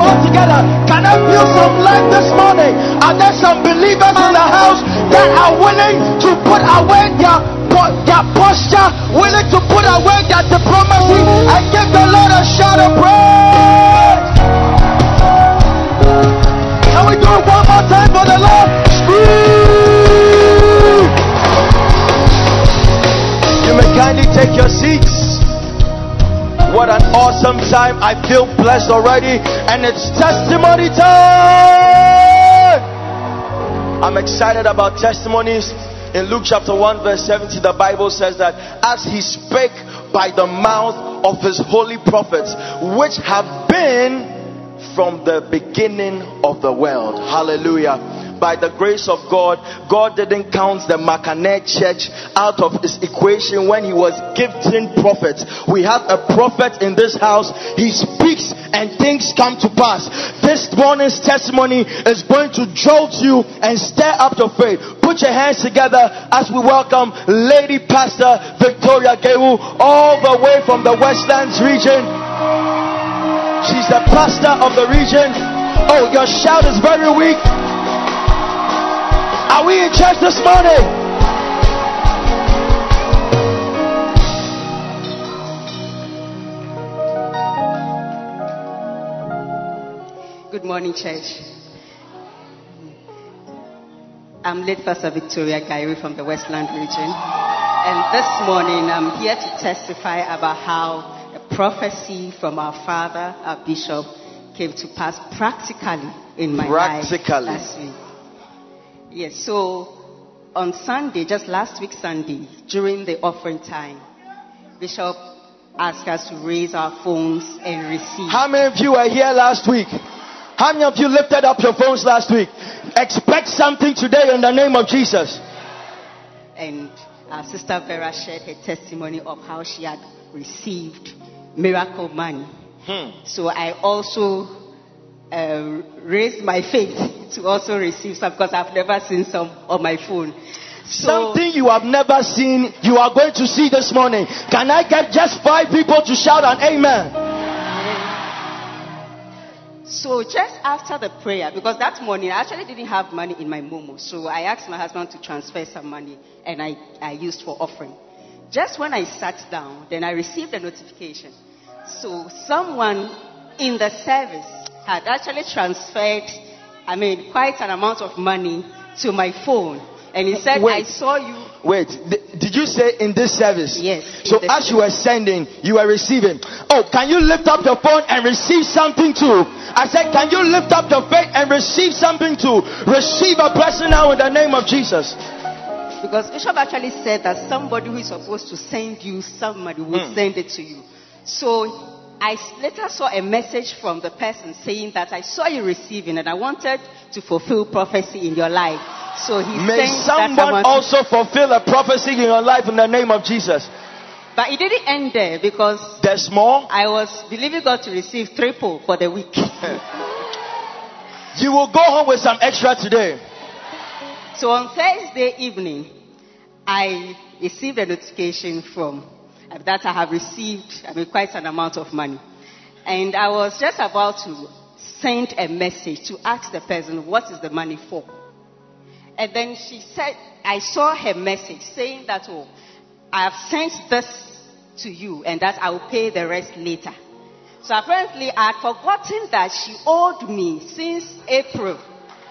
room altogether. Can I feel some life this morning? Are there some believers in the house that are willing to put away their, their posture, willing to put away their diplomacy and give the Lord a shout of praise? Can we do it one more time for the Lord? Scream! You may kindly take your seats. What an awesome time. I feel blessed already. And it's testimony time. I'm excited about testimonies. In Luke chapter 1, verse 70, the Bible says that as he spake by the mouth of his holy prophets, which have been from the beginning of the world. Hallelujah. By the grace of God, God didn't count the Macané church out of his equation when he was gifting prophets. We have a prophet in this house. He speaks and things come to pass. This morning's testimony is going to jolt you and stir up your faith. Put your hands together as we welcome Lady Pastor Victoria Gewu all the way from the Westlands region. She's the pastor of the region. Oh, your shout is very weak. Are we in church this morning? Good morning, church. I'm late Pastor Victoria Gairi from the Westland region. And this morning I'm here to testify about how the prophecy from our father, our bishop, came to pass practically in my Practically. life last week. Yes, so on Sunday, just last week Sunday, during the offering time, Bishop asked us to raise our phones and receive. How many of you were here last week? How many of you lifted up your phones last week? Expect something today in the name of Jesus. and our sister Vera shared her testimony of how she had received miracle money. Hmm. So I also uh, raised my faith to also receive some because I've never seen some on my phone. So, Something you have never seen, you are going to see this morning. Can I get just five people to shout an amen? so just after the prayer, because that morning I actually didn't have money in my Momo, so I asked my husband to transfer some money and I, I used for offering. Just when I sat down, then I received a notification. So someone in the service had actually transferred, I mean, quite an amount of money to my phone. And he said, Wait. I saw you. Wait, did you say in this service? Yes, So as you were sending, you were receiving. Oh, can you lift up your phone and receive something too? I said, can you lift up your faith and receive something too? Receive a blessing now in the name of Jesus. Because Bishop actually said that somebody who is supposed to send you somebody will Hmm. send it to you. So I later saw a message from the person saying that I saw you receiving and I wanted to fulfill prophecy in your life. So he May someone also fulfill a prophecy in your life in the name of Jesus. But it didn't end there because There's more. I was believing God to receive triple for the week. You will go home with some extra today. So on Thursday evening, I received a notification from Uh, that I have received I mean, quite an amount of money. And I was just about to send a message to ask the person, what is the money for? And then she said, I saw her message saying that, oh, I have sent this to you and that I will pay the rest later. So apparently I had forgotten that she owed me since April.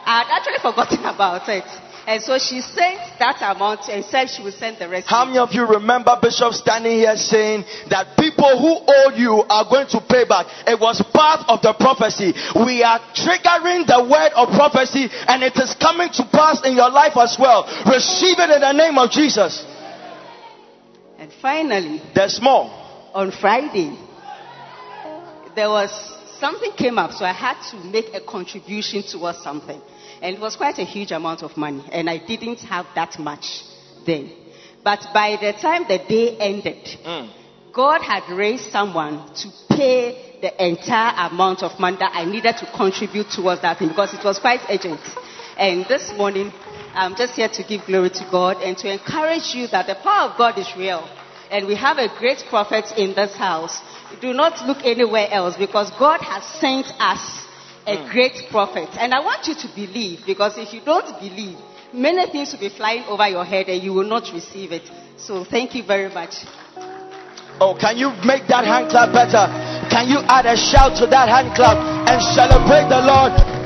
I had actually forgotten about it. And so she sent that amount and said she would send the rest. How many of you remember Bishop standing here saying that people who owe you are going to pay back? It was part of the prophecy. We are triggering the word of prophecy and it is coming to pass in your life as well. Receive it in the name of Jesus. And finally, There's more. on Friday, there was something came up, so I had to make a contribution towards something. And it was quite a huge amount of money, and I didn't have that much then. But by the time the day ended, Mm. God had raised someone to pay the entire amount of money that I needed to contribute towards that thing because it was quite urgent. And this morning, I'm just here to give glory to God and to encourage you that the power of God is real. And we have a great prophet in this house. Do not look anywhere else because God has sent us a hmm. great prophet. And I want you to believe because if you don't believe, many things will be flying over your head and you will not receive it. So thank you very much. Oh, can you make that hand clap better? Can you add a shout to that hand clap and celebrate the Lord?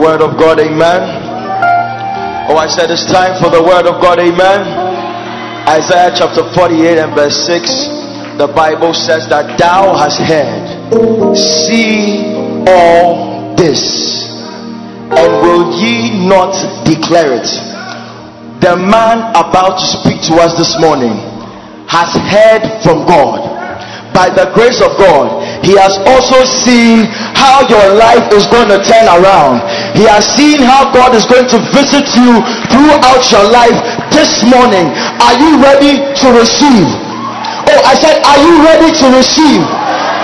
Word of God, amen. Oh, I said it's time for the word of God, amen. Isaiah chapter 48 and verse 6, the Bible says that thou hast heard, see all this, and will ye not declare it? The man about to speak to us this morning has heard from God by the grace of God, he has also seen how your life is going to turn around. He has seen how God is going to visit you throughout your life this morning. Are you ready to receive? Oh, I said, Are you ready to receive?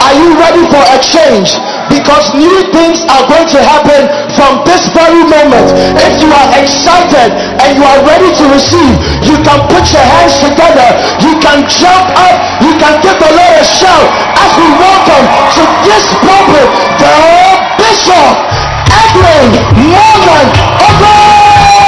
Are you ready for a change? Because new things are going to happen from this very moment. If you are excited and you are ready to receive, you can put your hands together. You can jump up. You can give the Lord a shout as we welcome to this pulpit the Bishop Edwin Morgan Ogo.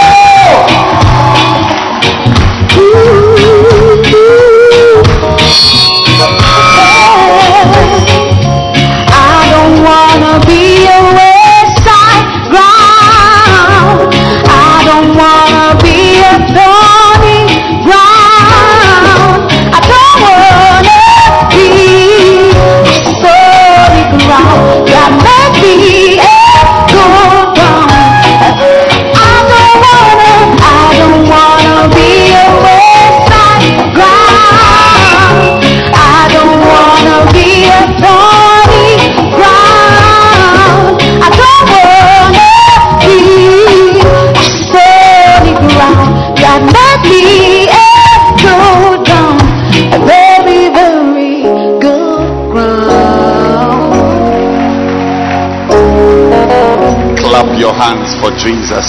For Jesus.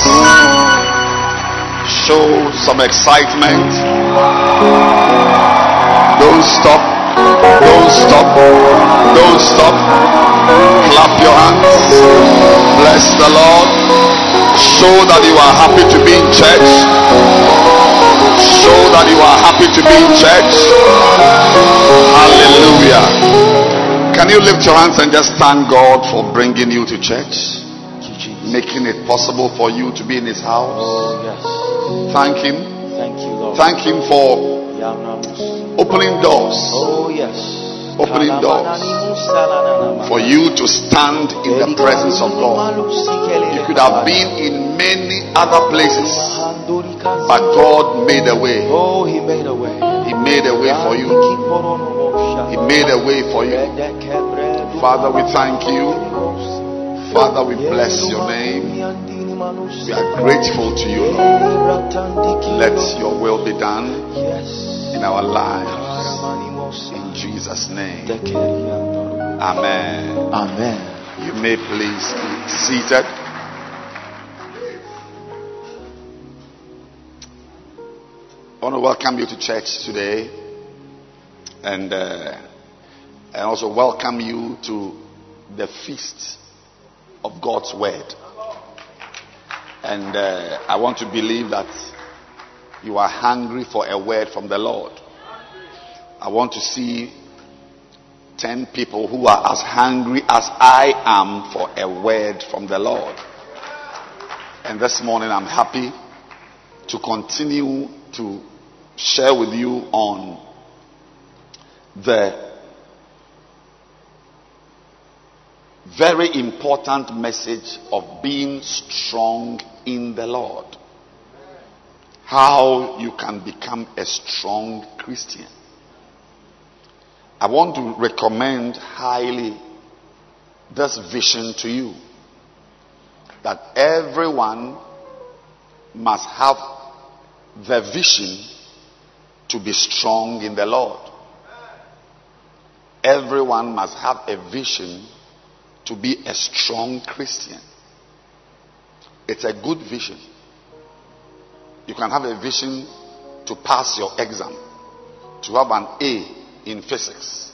Show some excitement. Don't stop. Don't stop. Don't stop. Clap your hands. Bless the Lord. Show that you are happy to be in church. Show that you are happy to be in church. Hallelujah. Can you lift your hands and just thank God for bringing you to church? Making it possible for you to be in His house. Oh, yes. Thank Him. Thank you, Lord. Thank Him for opening doors. Oh, yes. Opening doors. For you to stand in the presence of God. You could have been in many other places, but God made a way. Oh, He made a way. He made a way for you. He made a way for you. Father, we thank you. Father, we bless your name. We are grateful to you, Lord. Let your will be done in our lives. In Jesus' name. Amen. Amen. You may please be seated. I want to welcome you to church today and, uh, and also welcome you to the feast of God's Word. And uh, I want to believe that you are hungry for a word from the Lord. I want to see 10 people who are as hungry as I am for a word from the Lord. And this morning I'm happy to continue to share with you on the very important message of being strong in the Lord. How you can become a strong Christian. I want to recommend highly this vision to you that everyone must have the vision to be strong in the Lord. Everyone must have a vision to be a strong Christian. It's a good vision. You can have a vision to pass your exam, to have an A in physics,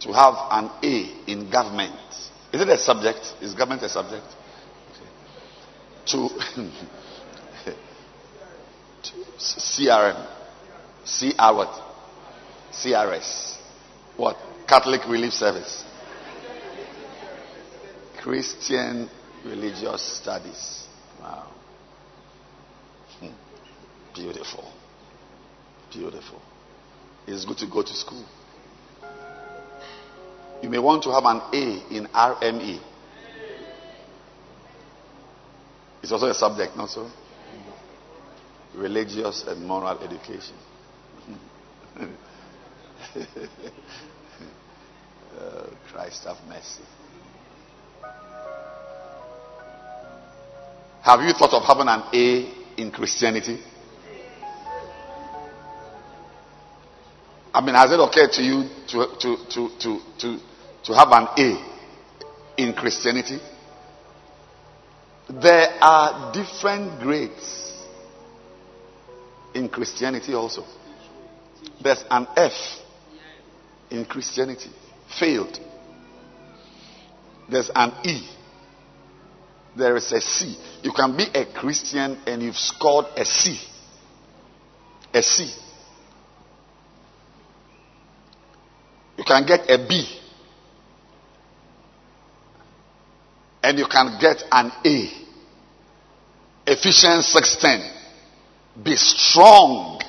to have an A in government. Is it a subject? Is government a subject? To, to CRM, CR what? CRS. What? Catholic Relief Service. Christian religious studies. Wow. Hmm. Beautiful. Beautiful. It's good to go to school. You may want to have an A in RME. It's also a subject, not so? Religious and moral education. oh, Christ have mercy. Have you thought of having an A in Christianity? I mean, has it occurred to you to, to, to, to, to, to have an A in Christianity? There are different grades in Christianity also. There's an F in Christianity, failed. There's an E. There is a C. You can be a Christian and you've scored a C. A C. You can get a B. And you can get an A. Ephesians 6:10. Be strong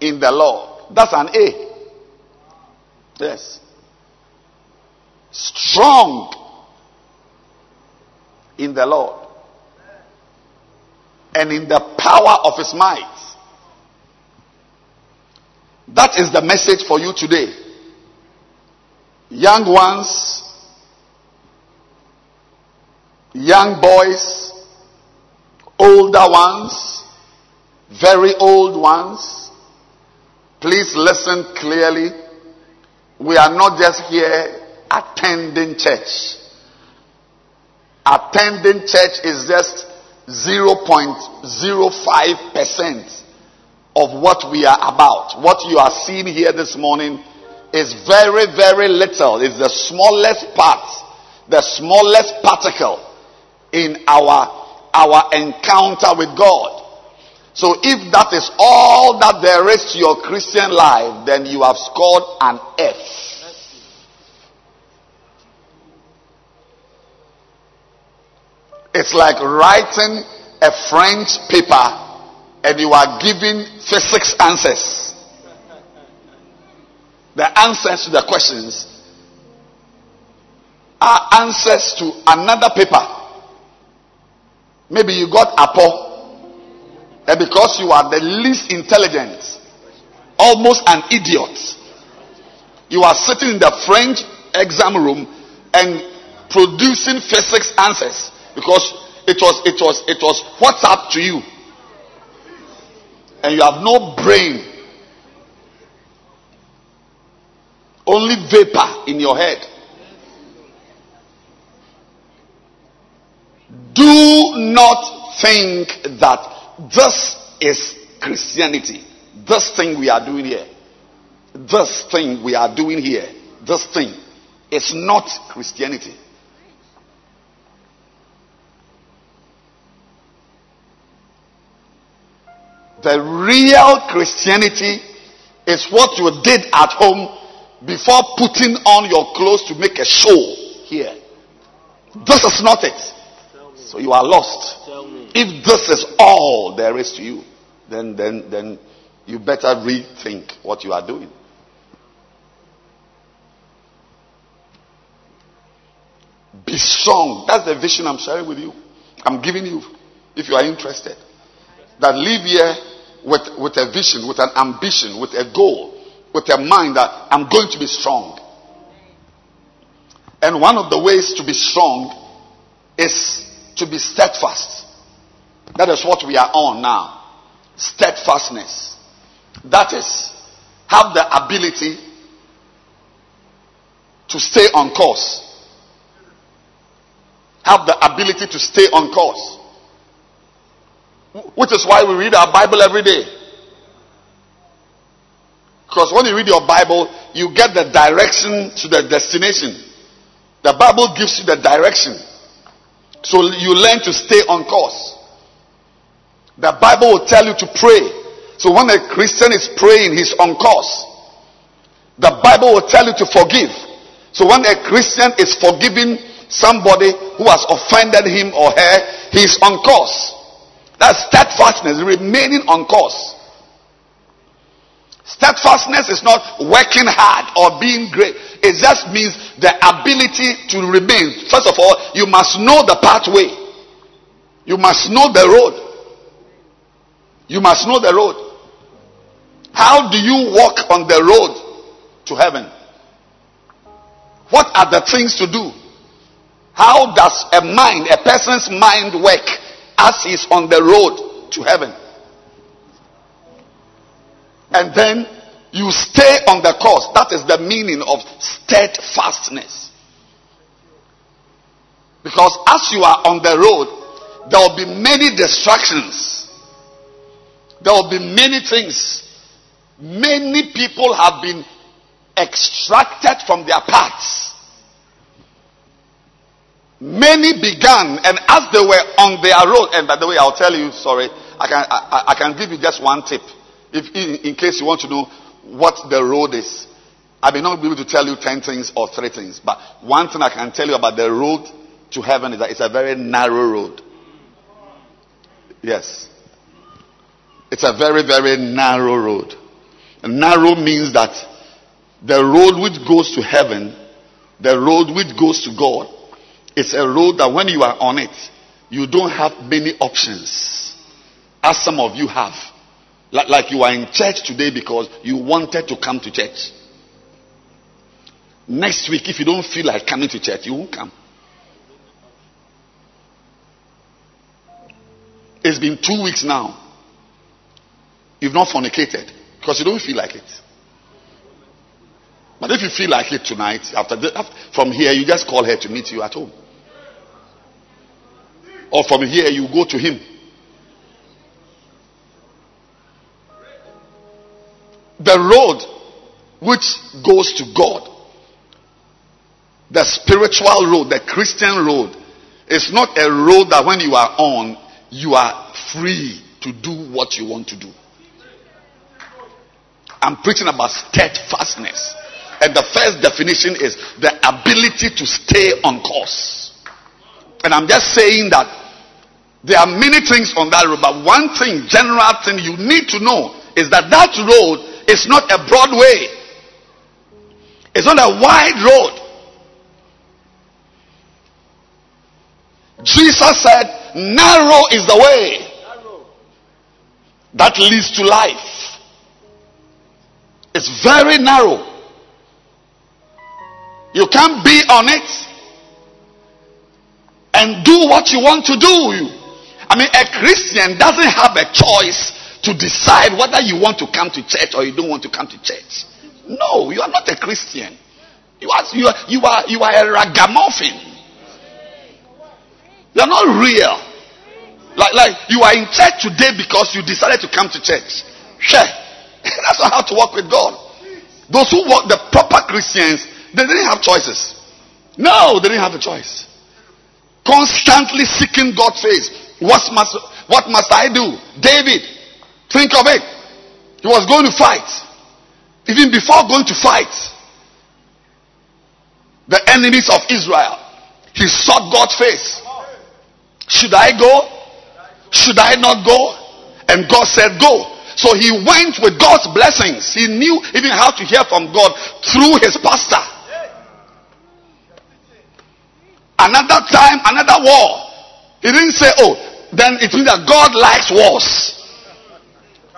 in the Lord. That's an A. Yes. Strong in the Lord and in the power of his might. That is the message for you today. Young ones, young boys, older ones, very old ones. Please listen clearly. We are not just here attending church. Attending church is just 0.05% of what we are about. What you are seeing here this morning is very, very little. It's the smallest part, the smallest particle in our, our encounter with God. So if that is all that there is to your Christian life, then you have scored an F. It's like writing a French paper and you are giving physics answers. The answers to the questions are answers to another paper. Maybe you got Apple and because you are the least intelligent, almost an idiot, you are sitting in the French exam room and producing physics answers because it was it was it was what's up to you and you have no brain only vapor in your head do not think that this is Christianity. This thing we are doing here. This thing we are doing here. This thing is not Christianity. The real Christianity is what you did at home before putting on your clothes to make a show here. This is not it. So you are lost. If this is all there is to you, then, then, then you better rethink what you are doing. Be strong. That's the vision I'm sharing with you. I'm giving you, if you are interested. That live here with, with a vision, with an ambition, with a goal, with a mind that I'm going to be strong. And one of the ways to be strong is to be steadfast. That is what we are on now. Steadfastness. That is, have the ability to stay on course. Have the ability to stay on course. Which is why we read our Bible every day. Because when you read your Bible, you get the direction to the destination. The Bible gives you the direction. So you learn to stay on course. The Bible will tell you to pray. So when a Christian is praying, he's on course. The Bible will tell you to forgive. So when a Christian is forgiving somebody who has offended him or her, he's on course. That's steadfastness, remaining on course. Steadfastness is not working hard or being great. It just means the ability to remain. First of all, you must know the pathway. You must know the road. You must know the road. How do you walk on the road to heaven? What are the things to do? How does a mind, a person's mind work as he's on the road to heaven? And then you stay on the course. That is the meaning of steadfastness. Because as you are on the road, there will be many distractions. There will be many things. Many people have been extracted from their paths. Many began, and as they were on their road, and by the way, I'll tell you, sorry, I can, I, I can give you just one tip. If, in, in case you want to know what the road is, I may not be able to tell you 10 things or 3 things, but one thing I can tell you about the road to heaven is that it's a very narrow road. Yes. It's a very, very narrow road. And narrow means that the road which goes to heaven, the road which goes to God, is a road that when you are on it, you don't have many options, as some of you have. Like, like you are in church today because you wanted to come to church. Next week, if you don't feel like coming to church, you won't come. It's been two weeks now. You've not fornicated because you don't feel like it. But if you feel like it tonight, after, the, after from here, you just call her to meet you at home. Or from here, you go to him. The road which goes to God, the spiritual road, the Christian road, is not a road that when you are on, you are free to do what you want to do. I'm preaching about steadfastness. And the first definition is the ability to stay on course. And I'm just saying that there are many things on that road, but one thing, general thing you need to know is that that road is not a broad way. It's not a wide road. Jesus said, narrow is the way that leads to life. It's very narrow. You can't be on it and do what you want to do. I mean, a Christian doesn't have a choice to decide whether you want to come to church or you don't want to come to church. No, you are not a Christian. You are, you are, you are, you are a ragamuffin. You are not real. Like, like you are in church today because you decided to come to church. Sure. That's not how to walk with God. Those who walk the proper Christians, they didn't have choices. No, they didn't have a choice. Constantly seeking God's face. What must, what must I do? David, Think of it. He was going to fight. Even before going to fight the enemies of Israel, he sought God's face. Should I go? Should I not go? And God said, Go. So he went with God's blessings. He knew even how to hear from God through his pastor. Another time, another war. He didn't say, Oh, then it means that God likes wars.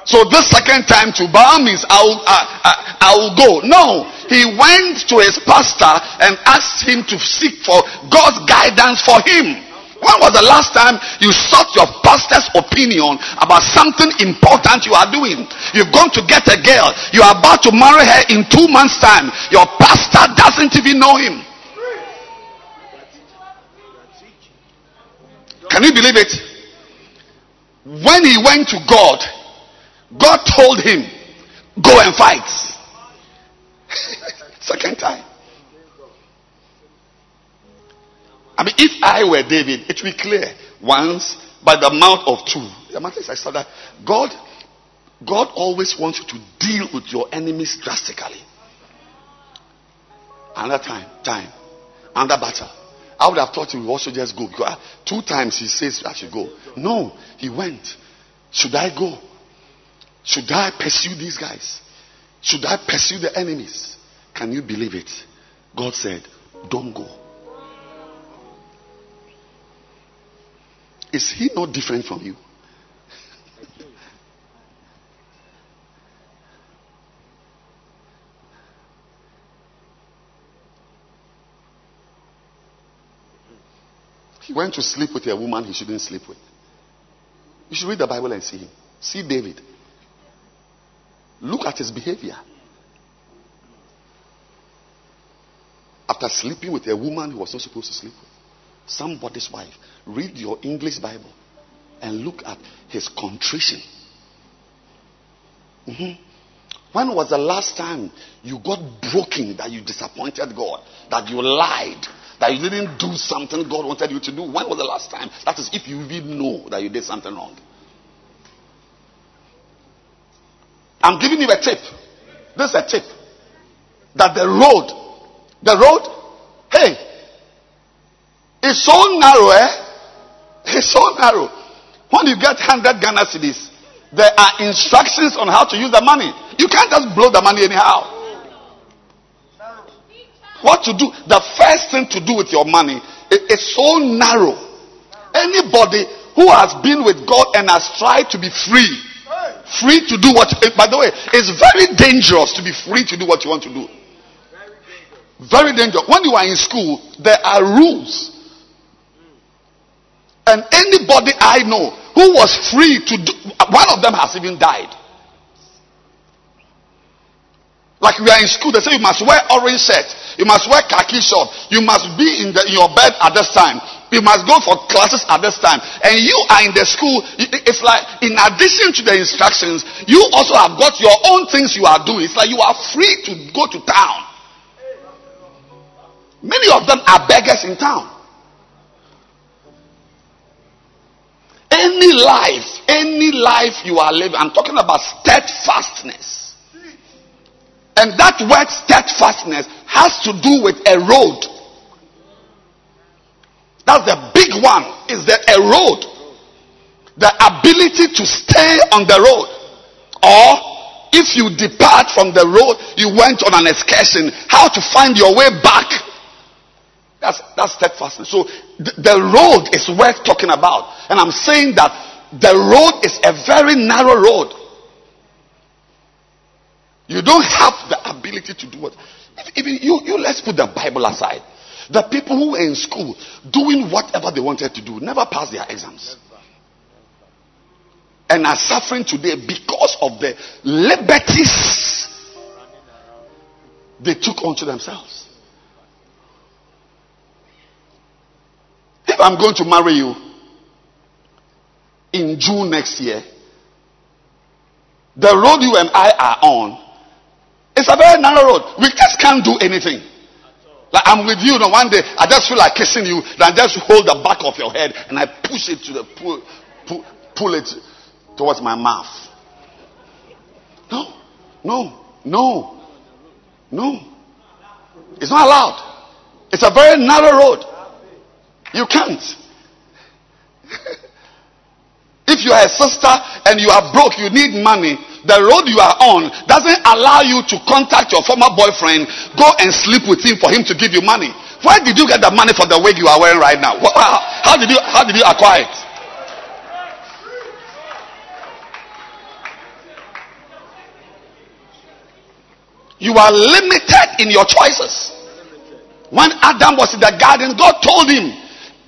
So this second time to bow means I'll, I, I, I will go. No, he went to his pastor and asked him to seek for God's guidance for him. When was the last time you sought your pastor's opinion about something important you are doing? You've gone to get a girl. You are about to marry her in two months' time. Your pastor doesn't even know him. Can you believe it? When he went to God, God told him, go and fight. Second time. I mean, if I were David, it would be clear. Once, by the mouth of two. The matter is, I saw that God, God always wants you to deal with your enemies drastically. Another time, time, another battle. I would have thought he would also just go. Because ah, two times he says I should go. No, he went. Should I go? Should I pursue these guys? Should I pursue the enemies? Can you believe it? God said, Don't go. Is he not different from you? Went to sleep with a woman he shouldn't sleep with. You should read the Bible and see him. See David. Look at his behavior. After sleeping with a woman he was not supposed to sleep with, somebody's wife, read your English Bible and look at his contrition. Mm-hmm. When was the last time you got broken that you disappointed God, that you lied, that you didn't do something God wanted you to do. When was the last time? That is, if you even know that you did something wrong. I'm giving you a tip. This is a tip. That the road, the road, hey, is so narrow, eh? It's so narrow. When you get 100 Ghana cedis, there are instructions on how to use the money. You can't just blow the money anyhow. What to do? The first thing to do with your money is so narrow. Anybody who has been with God and has tried to be free, free to do what, eh, by the way, it's very dangerous to be free to do what you want to do. Very dangerous. When you are in school, there are rules. And anybody I know who was free to do, one of them has even died. Like we are in school, they say you must wear orange shirt, you must wear khaki short, you must be in, the, in your bed at this time, you must go for classes at this time, and you are in the school. It's like in addition to the instructions, you also have got your own things you are doing. It's like you are free to go to town. Many of them are beggars in town. Any life, any life you are living, I'm talking about steadfastness and that word steadfastness has to do with a road. That's the big one, is that a road. The ability to stay on the road. Or if you depart from the road, you went on an excursion, how to find your way back. That's, that's steadfastness. So the, the road is worth talking about. And I'm saying that the road is a very narrow road. You don't have the ability to do what. Even you, you let's put the Bible aside. The people who were in school doing whatever they wanted to do never passed their exams. And are suffering today because of the liberties they took onto themselves. If I'm going to marry you in June next year, the road you and I are on it's a very narrow road. We just can't do anything. Like I'm with you, know, one day I just feel like kissing you, then I just hold the back of your head and I push it to the pull, pull, pull it towards my mouth. No, no, no, no. It's not allowed. It's a very narrow road. You can't. if you are a sister and you are broke, you need money, the road you are on doesn't allow you to contact your former boyfriend, go and sleep with him for him to give you money. Where did you get the money for the wig you are wearing right now? How, did you how did you acquire it? You are limited in your choices. When Adam was in the garden, God told him,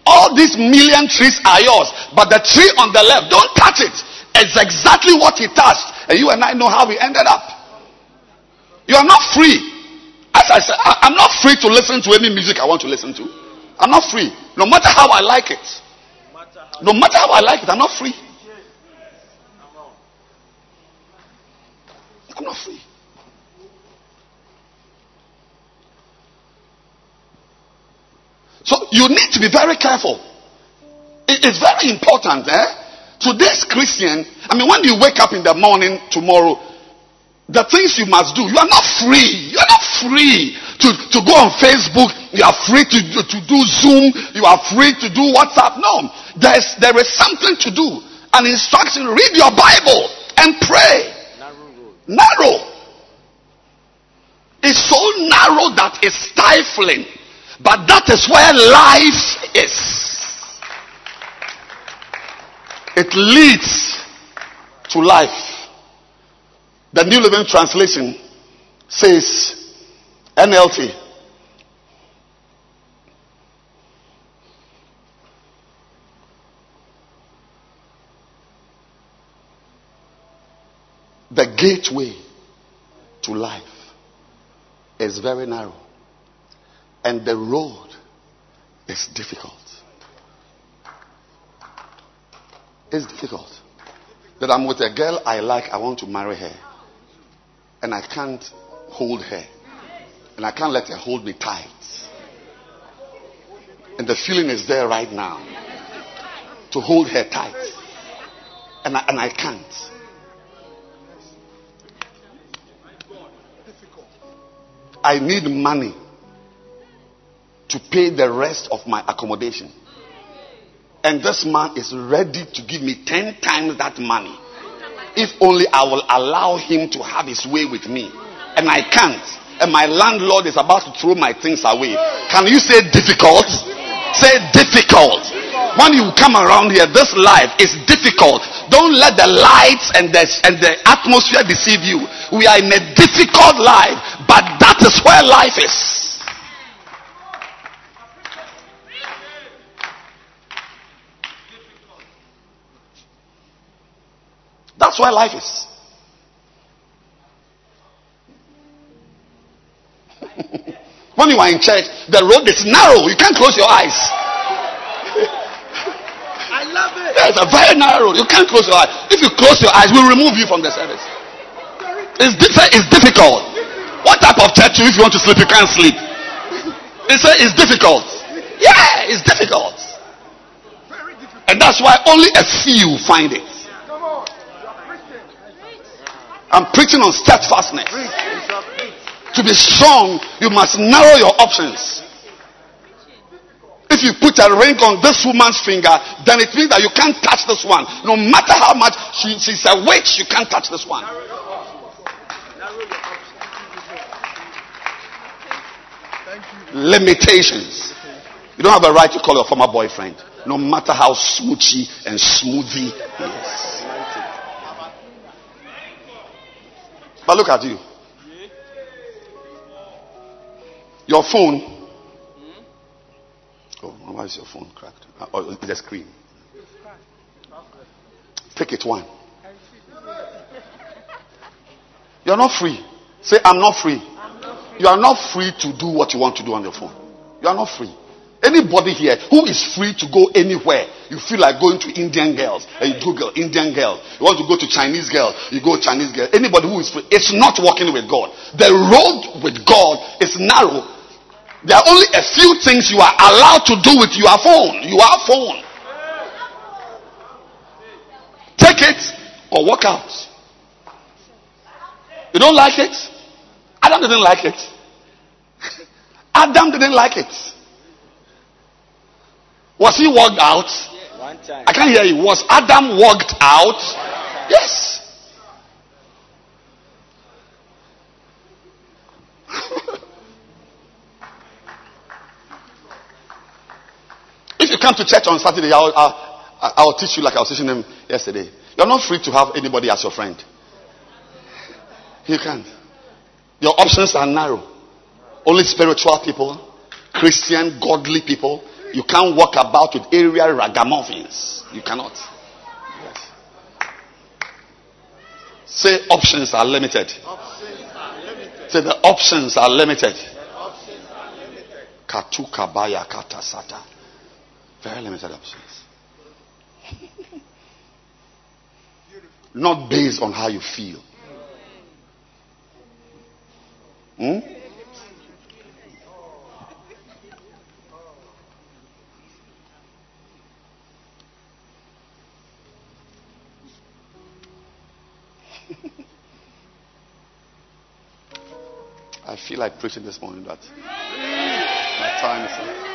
All these million trees are yours, but the tree on the left, don't touch it. It's exactly what he touched. And you and I know how we ended up. You are not free. As I said, I, am not free to listen to any music I want to listen to. I'm not free. No matter how I like it. No matter how I like it, I'm not free. I'm not free. So you need to be very careful. It is very important, eh? To this Christian, I mean, when you wake up in the morning tomorrow, the things you must do, you are not free. You are not free to, to go on Facebook. You are free to, to do Zoom. You are free to do WhatsApp. No. There's, there is something to do. An instruction. Read your Bible and pray. Narrow. It's so narrow that it's stifling. But that is where life is. It leads to life. The New Living Translation says, NLT. The gateway to life is very narrow, and the road is difficult. It's difficult. That I'm with a girl I like, I want to marry her and I can't hold her. And I can't let her hold me tight. And the feeling is there right now to hold her tight. And I, and I can't. I need money to pay the rest of my accommodation. And this man is ready to give me 10 times that money if only I will allow him to have his way with me. And I can't. And my landlord is about to throw my things away. Can you say difficult? Say difficult. When you come around here, this life is difficult. Don't let the lights and the, and the atmosphere deceive you. We are in a difficult life, but that is where life is. That's why life is. when you are in church, the road is narrow. You can't close your eyes. I love it. It's a very narrow. road. You can't close your eyes. If you close your eyes, we'll remove you from the service. It's, diff- it's difficult. What type of church if you want to sleep, you can't sleep? It's, it's difficult. Yeah, it's difficult. And that's why only a few find it. I'm preaching on steadfastness. To be strong, you must narrow your options. If you put a ring on this woman's finger, then it means that you can't touch this one. No matter how much she, she's a witch, you can't touch this one. Limitations. You don't have a right to call your former boyfriend, no matter how smoochy and smoothie he is. But look at you. Your phone. Oh, why is your phone cracked? Uh, oh, the screen. Take it one. You're not free. Say, I'm not free. You are not free to do what you want to do on your phone. You are not free. Anybody here who is free to go anywhere, you feel like going to Indian girls, and you Google Indian girl. You want to go to Chinese girl, you go Chinese girl. Anybody who is free, it's not working with God. The road with God is narrow. There are only a few things you are allowed to do with your phone. Your phone. Take it or walk out. You don't like it? Adam didn't like it. Adam didn't like it. Was he walked out? One time. I can't hear you. Was Adam walked out? Yes. if you come to church on Saturday, I'll, I'll, I'll teach you like I was teaching them yesterday. You're not free to have anybody as your friend. You can't. Your options are narrow. Only spiritual people, Christian, godly people. You can't walk about with area ragamuffins. You cannot. Yes. Say options are limited. Say the options are limited. Katuka baya kata sata. Very limited options. Not based on how you feel. Hmm? Feel like preaching this morning, but my time is up.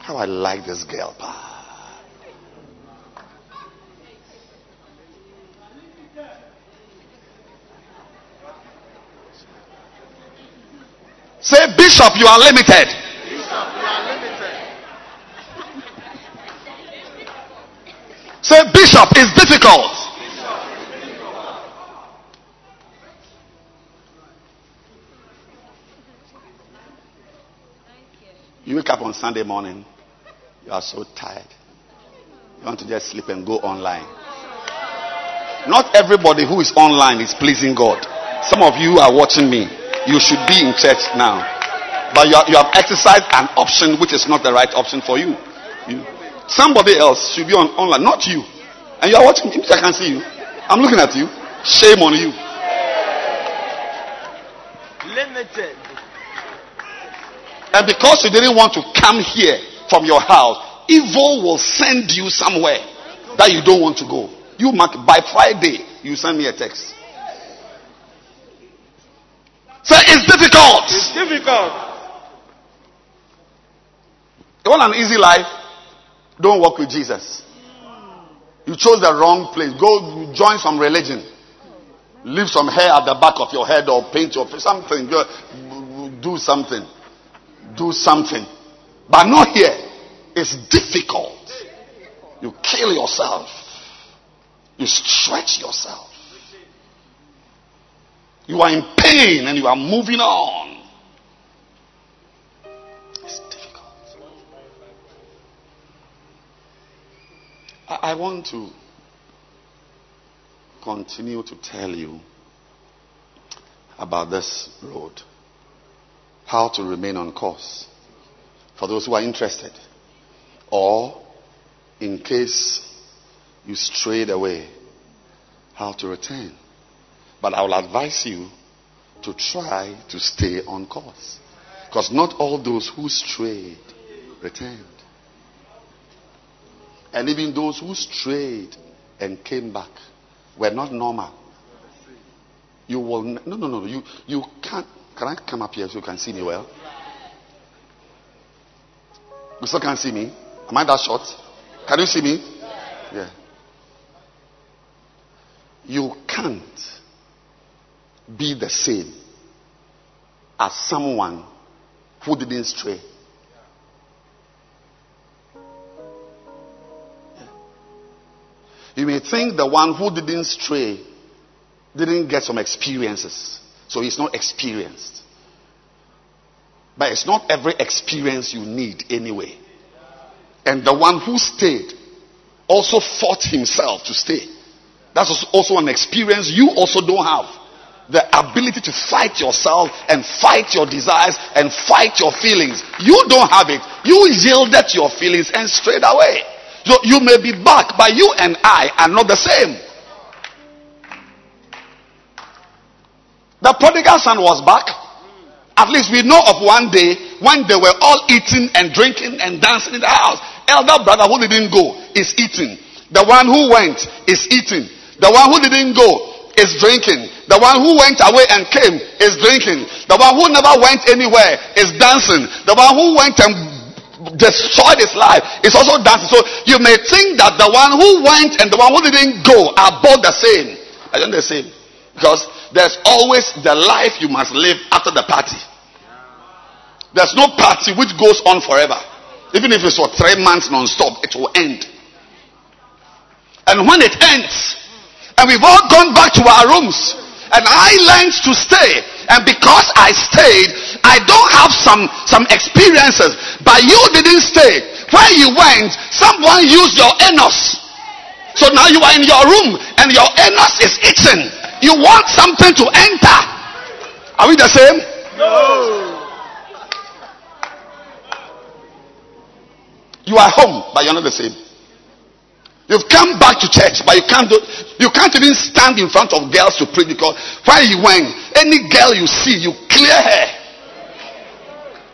How I like this girl. pa. Say, Bishop, you are limited. Say, Bishop, it's difficult. You wake up on Sunday morning, you are so tired. You want to just sleep and go online. Not everybody who is online is pleasing God. Some of you are watching me. You should be in church now. But you, are, you have exercised an option which is not the right option for you. you. Somebody else should be on online, not you. And you are watching me. I can see you. I'm looking at you. Shame on you. Limited. And because you didn't want to come here from your house, evil will send you somewhere that you don't want to go. You mark by Friday, you send me a text. Say it's difficult. It's difficult. You want an easy life? Don't walk with Jesus. You chose the wrong place. Go join some religion. Leave some hair at the back of your head or paint your face. Something. Do something. Do something. But not here. It's difficult. You kill yourself. You stretch yourself. You are in pain and you are moving on. I, want to continue to tell you about this road. How to remain on course. For those who are interested. Or in case you strayed away, how to return. But I will advise you to try to stay on course. Because not all those who strayed returned. And even those who strayed and came back were not normal. You will no no no you you can't can I come up here so you can see me well? You still can't see me? Am I that short? Can you see me? Yeah. You can't be the same as someone who didn't stray. You may think the one who didn't stray didn't get some experiences, so he's not experienced. But it's not every experience you need anyway. And the one who stayed also fought himself to stay. That's also an experience you also don't have. The ability to fight yourself and fight your desires and fight your feelings. You don't have it. You yielded to your feelings and strayed away. So you may be back, but you and I are not the same. The prodigal son was back. At least we know of one day when they were all eating and drinking and dancing in the house. Elder brother who didn't go is eating. The one who went is eating. The one who didn't go is drinking. The one who went away and came is drinking. The one who never went anywhere is dancing. The one who went and destroyed his life is also dancing. So you may think that the one who went and the one who didn't go are both the same. I don't the same. Because there's always the life you must live after the party. There's no party which goes on forever. Even if it's for three months non-stop, it will end. And when it ends, and we've all gone back to our rooms, and I learned to stay, and because I stayed, I don't have some, some experiences, but you didn't stay. Where you went, someone used your anus. So now you are in your room, and your anus is itching. You want something to enter. Are we the same? No. You are home, but you're not the same. You've come back to church, but you can't do, you can't even stand in front of girls to pray because why you went, any girl you see, you clear her.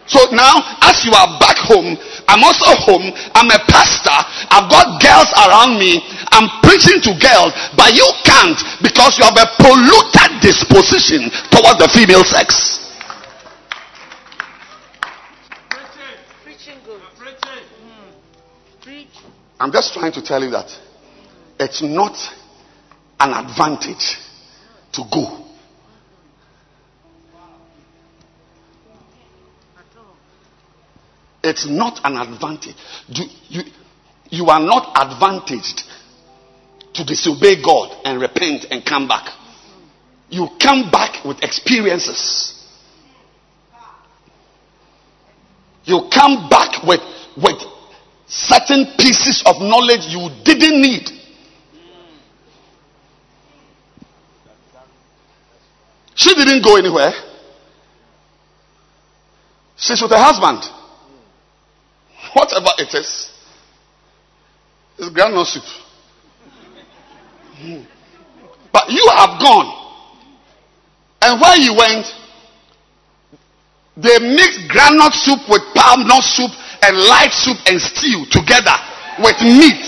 So now, as you are back home, I'm also home. I'm a pastor. I've got girls around me. I'm preaching to girls, but you can't because you have a polluted disposition towards the female sex. I'm just trying to tell you that it's not an advantage to go. It's not an advantage. You, you, you are not advantaged to disobey God and repent and come back. You come back with experiences. You come back with, with certain pieces of knowledge you didn't need. She didn't go anywhere. She's with her husband. Whatever it is, it's groundnut soup. Hmm. But you have gone. And where you went, they mixed groundnut soup with palm nut soup and light soup and stew together with meat.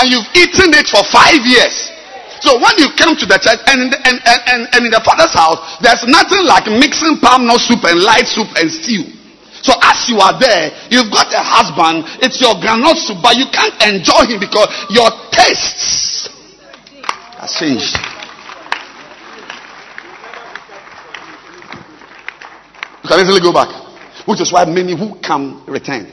And you've eaten it for five years. So when you come to the church and in the, and, and, and, and in the father's house, there's nothing like mixing palm nut soup and light soup and stew. So as you are there, you've got a husband, it's your groundnut soup, but you can't enjoy him because your tastes are changed. You can easily go back. Which is why many who come return.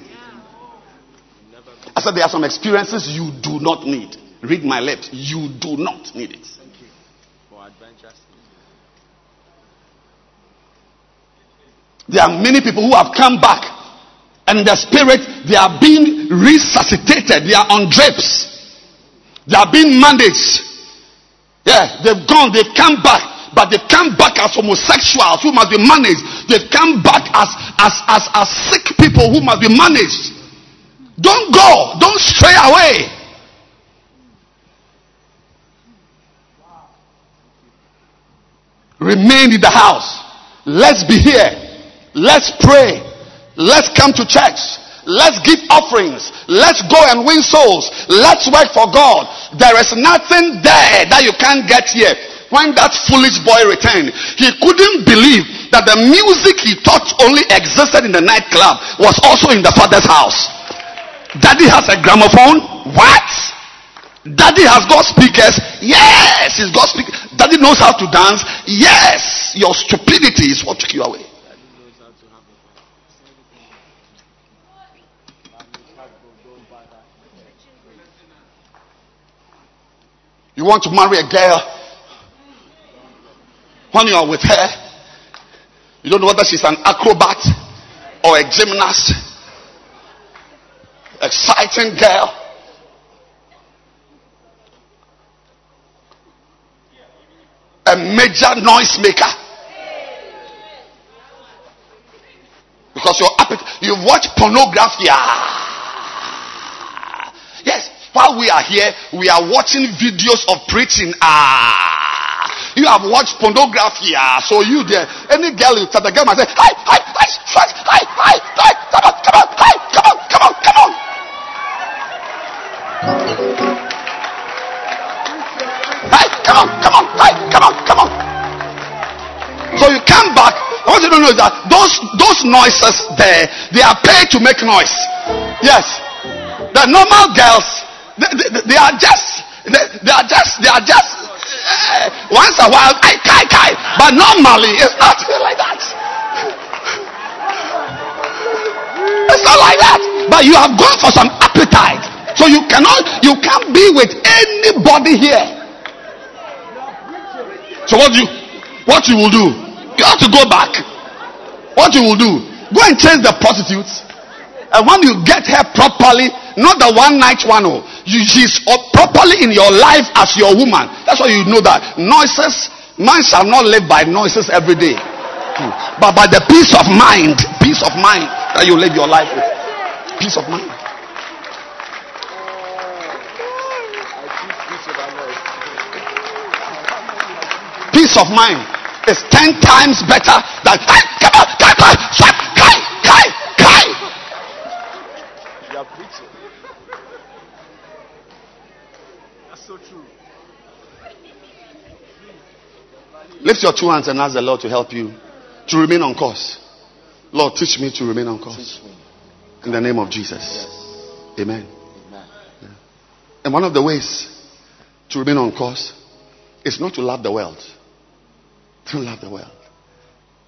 I said there are some experiences you do not need. Read my lips. You do not need it. There are many people who have come back and in spirit they are being resuscitated. They are on drips. They are being managed. Yeah, they've gone, they've come back but they come back as homosexuals who must be managed. They come back as, as, as, as sick people who must be managed. Don't go. Don't stray away. Remain in the house. Let's be here. Let's pray. Let's come to church. Let's give offerings. Let's go and win souls. Let's work for God. There is nothing there that you can't get here when that foolish boy returned, he couldn't believe that the music he thought only existed in the nightclub was also in the father's house. Daddy has a gramophone. What? Daddy has got speakers. Yes, he's got speakers. Daddy knows how to dance. Yes, your stupidity is what took you away. You want to marry a girl when you are with her, you don't know whether she's an acrobat or a gymnast. Exciting girl. A major noise maker. Because you're up, you've watched pornography. Ah. Yes, while we are here, we are watching videos of preaching. Ah. You have watched pornography, ah, so you there. Any girl you tell the girl might say, hi, hi, hi, hi, hi, hi, hi, come on, come on, hi, come on, come on, come on. Hi, come on, come on, hi, come on, come on. So you come back. What you don't know is that those those noises there, they are paid to make noise. Yes, the normal girls, they, they, they are just they, they are just they are just once a while, I kai kai. But normally, it's not like that. It's not like that. But you have gone for some appetite. So you cannot, you can't be with anybody here. So what you, what you will do? You have to go back. What you will do? Go and change the prostitutes. And when you get her properly, not the one night one, oh, you, she's properly in your life as your woman. That's why you know that noises, man shall not live by noises every day, hmm. but by the peace of mind, peace of mind that you live your life with. Peace of mind. Peace of mind is ten times better than. Come on, come on, come on, That's Lift your two hands and ask the Lord to help you to remain on course. Lord, teach me to remain on course. In the name of Jesus. Amen. Yeah. And one of the ways to remain on course is not to love the world. Don't love the world.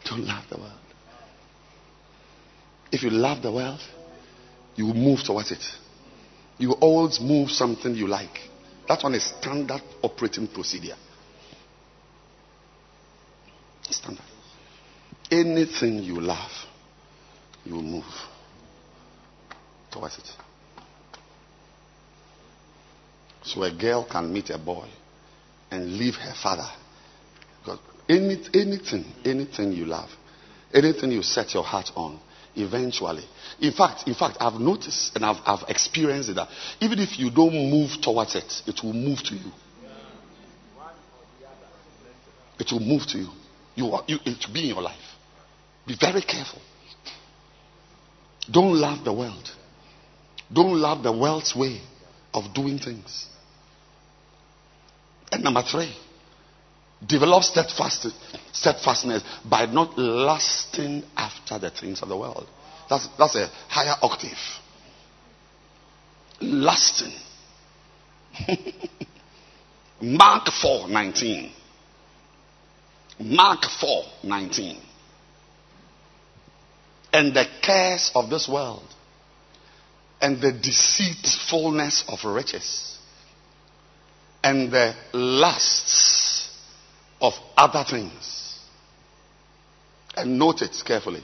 Don't love the world. If you love the world, you will move towards it. You will always move something you like. That's one is standard operating procedure. Standard. Anything you love, you move towards it. So a girl can meet a boy and leave her father. Because any, anything, anything you love, anything you set your heart on, eventually. In fact, in fact, I've noticed and I've, I've experienced that even if you don't move towards it, it will move to you. It will move to you. You, you it be in your life. Be very careful. Don't love the world. Don't love the world's way of doing things. And number three, develop steadfast, steadfastness by not lusting after the things of the world. That's, that's a higher octave. Lusting. Mark 4 19. Mark 4 19. And the cares of this world and the deceitfulness of riches and the lusts of other things. And note it carefully.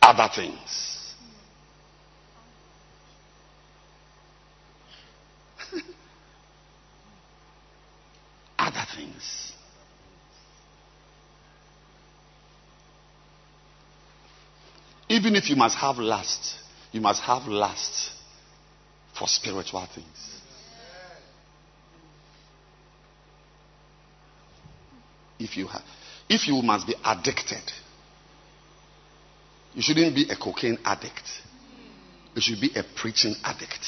Other things. other things. Even if you must have lust, you must have lust for spiritual things. If you have, if you must be addicted, you shouldn't be a cocaine addict. You should be a preaching addict.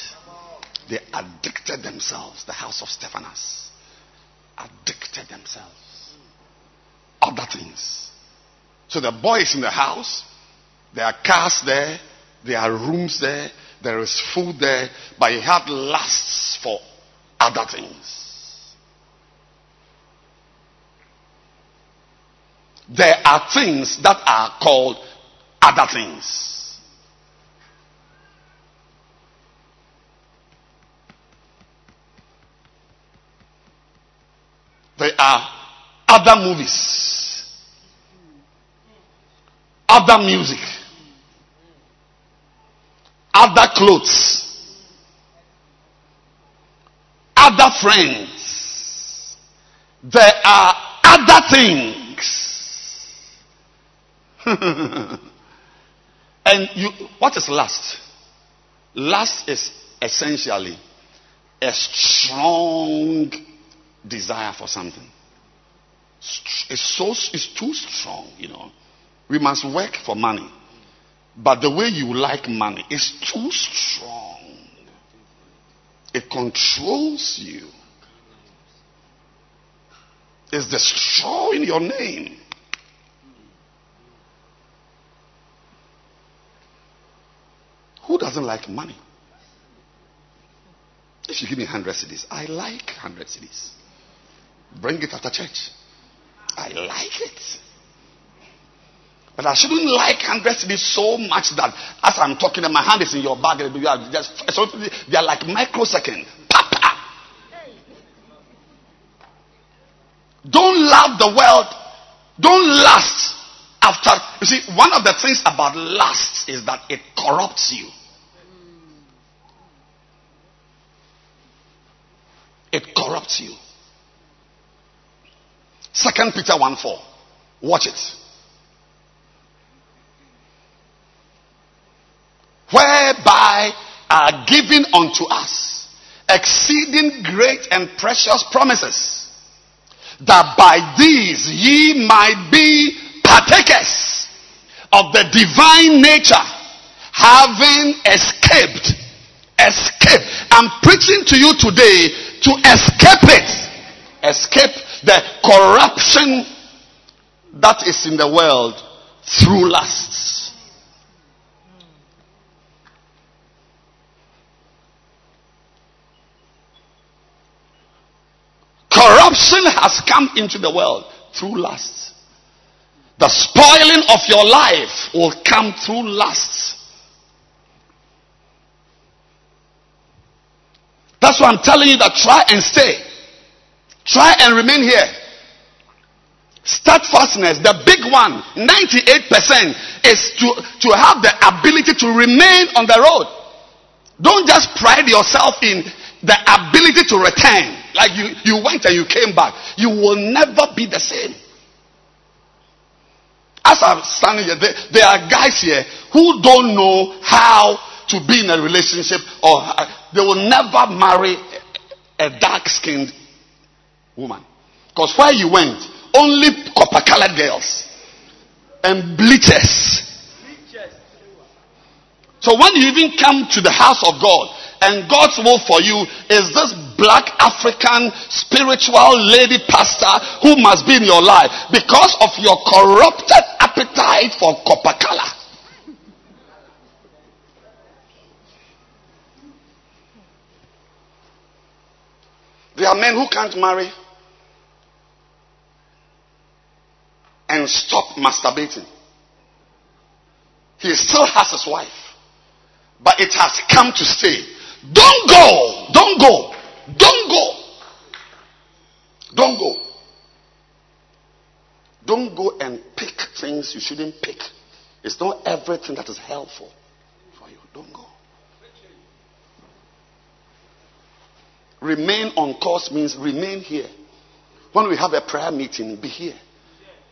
They addicted themselves. The house of Stephanas addicted themselves. Other things. So the boy is in the house. There are cars there. There are rooms there. There is food there. But he had lusts for other things. There are things that are called other things. There are other movies, other music, other clothes, other friends. There are other things. and you, what is lust? Lust is essentially a strong desire for something. It's so it's too strong, you know. We must work for money, but the way you like money is too strong. It controls you. It's destroying your name. Who doesn't like money? If you give me 100 cedis, I like 100 cedis. Bring it after church. I like it. But I shouldn't like 100 cedis so much that as I'm talking, and my hand is in your bag. You are just, they are like microsecond. Papa. Don't love the world. Don't lust after. You see, one of the things about lust is that it corrupts you. It corrupts you. Second Peter 1 4. Watch it. Whereby are given unto us exceeding great and precious promises, that by these ye might be partakers of the divine nature, having escaped, escape. I'm preaching to you today to escape it. Escape the corruption that is in the world through lusts. Corruption has come into the world through lust. The spoiling of your life will come through lust. That's why I'm telling you that try and stay. Try and remain here. Steadfastness, the big one, 98% is to, to have the ability to remain on the road. Don't just pride yourself in the ability to return. Like you, you went and you came back. You will never be the same. As I'm standing here, there, there are guys here who don't know how to be in a relationship or uh, they will never marry a dark skinned woman. Because where you went, only copper colored girls and bleachers. So when you even come to the house of God and God's will for you is this black African spiritual lady pastor who must be in your life because of your corrupted appetite for copper color. There are men who can't marry and stop masturbating. He still has his wife, but it has come to stay. Don't go, don't go, don't go, don't go. Don't go and pick things you shouldn't pick. It's not everything that is helpful for you. Don't go. Remain on course means remain here. When we have a prayer meeting, be here.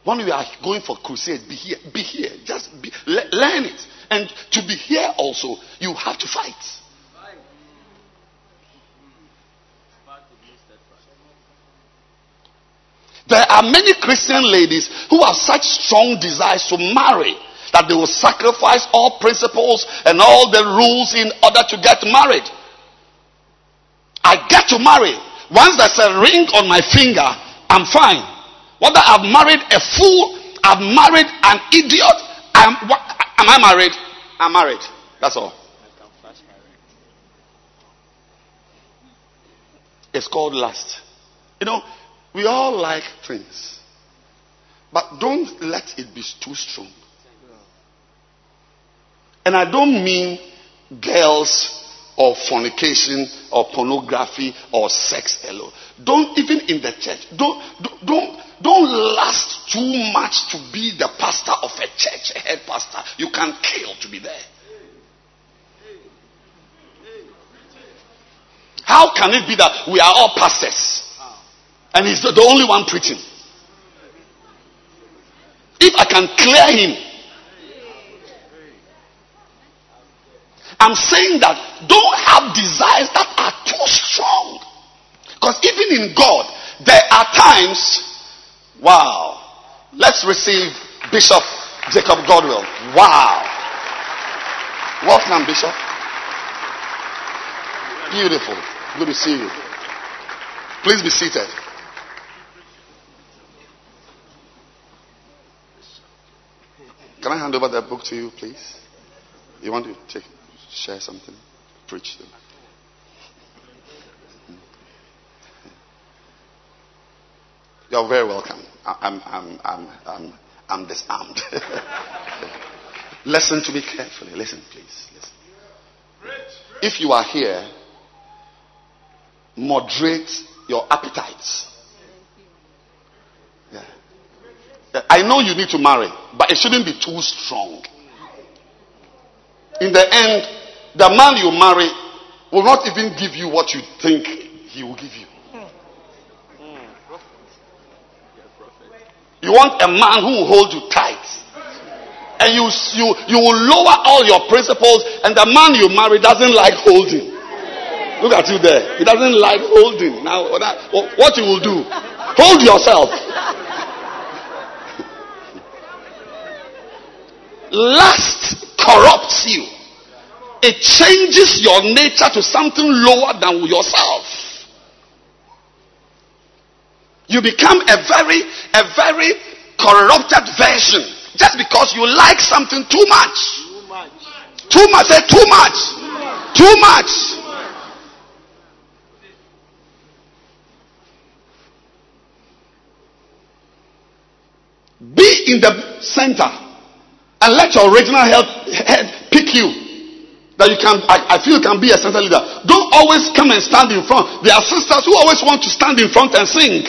When we are going for crusades, be here. Be here. Just be, le- learn it. And to be here also, you have to fight. There are many Christian ladies who have such strong desires to marry that they will sacrifice all principles and all the rules in order to get married. I get to marry. Once there's a ring on my finger, I'm fine. Whether I've married a fool, I've married an idiot, I'm, am I married? I'm married. That's all. It's called lust. You know, we all like things. But don't let it be too strong. And I don't mean girls or fornication or pornography or sex alone. Don't even in the church. Don't don't don't last too much to be the pastor of a church, a head pastor. You can kill to be there. How can it be that we are all pastors and he's the only one preaching? If I can clear him I'm saying that don't have desires that are too strong. Because even in God, there are times, wow. Let's receive Bishop Jacob Godwill. Wow. Welcome, Bishop. Beautiful. Good to see you. Please be seated. Can I hand over that book to you, please? You want to take share something, preach them. Mm-hmm. You're very welcome. I'm, I'm, I'm, I'm, I'm disarmed. Listen to me carefully. Listen, please. Listen. If you are here, moderate your appetites. Yeah. I know you need to marry, but it shouldn't be too strong. In the end, the man you marry will not even give you what you think he will give you. You want a man who will hold you tight. And you, you, you will lower all your principles, and the man you marry doesn't like holding. Look at you there. He doesn't like holding. Now, what you will do? Hold yourself. Lust corrupts you. it changes your nature to something lower than yourself. You become a very, a very corrupted version just because you like something too much. Too much. Too much. Say too much. Too much. Be in the center and let your original head pick you that you can, I, I, feel can be a center leader. Don't always come and stand in front. There are sisters who always want to stand in front and sing.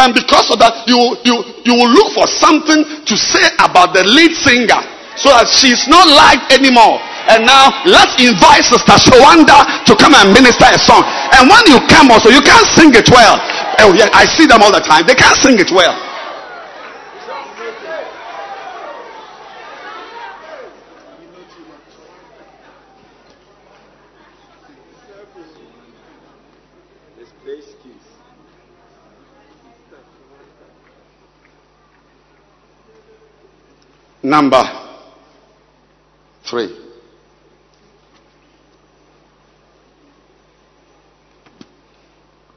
And because of that, you, you, you will look for something to say about the lead singer so that she's not liked anymore. And now let's invite Sister Shawanda to come and minister a song. And when you come also, you can't sing it well. Oh yeah, I see them all the time. They can't sing it well. Number three.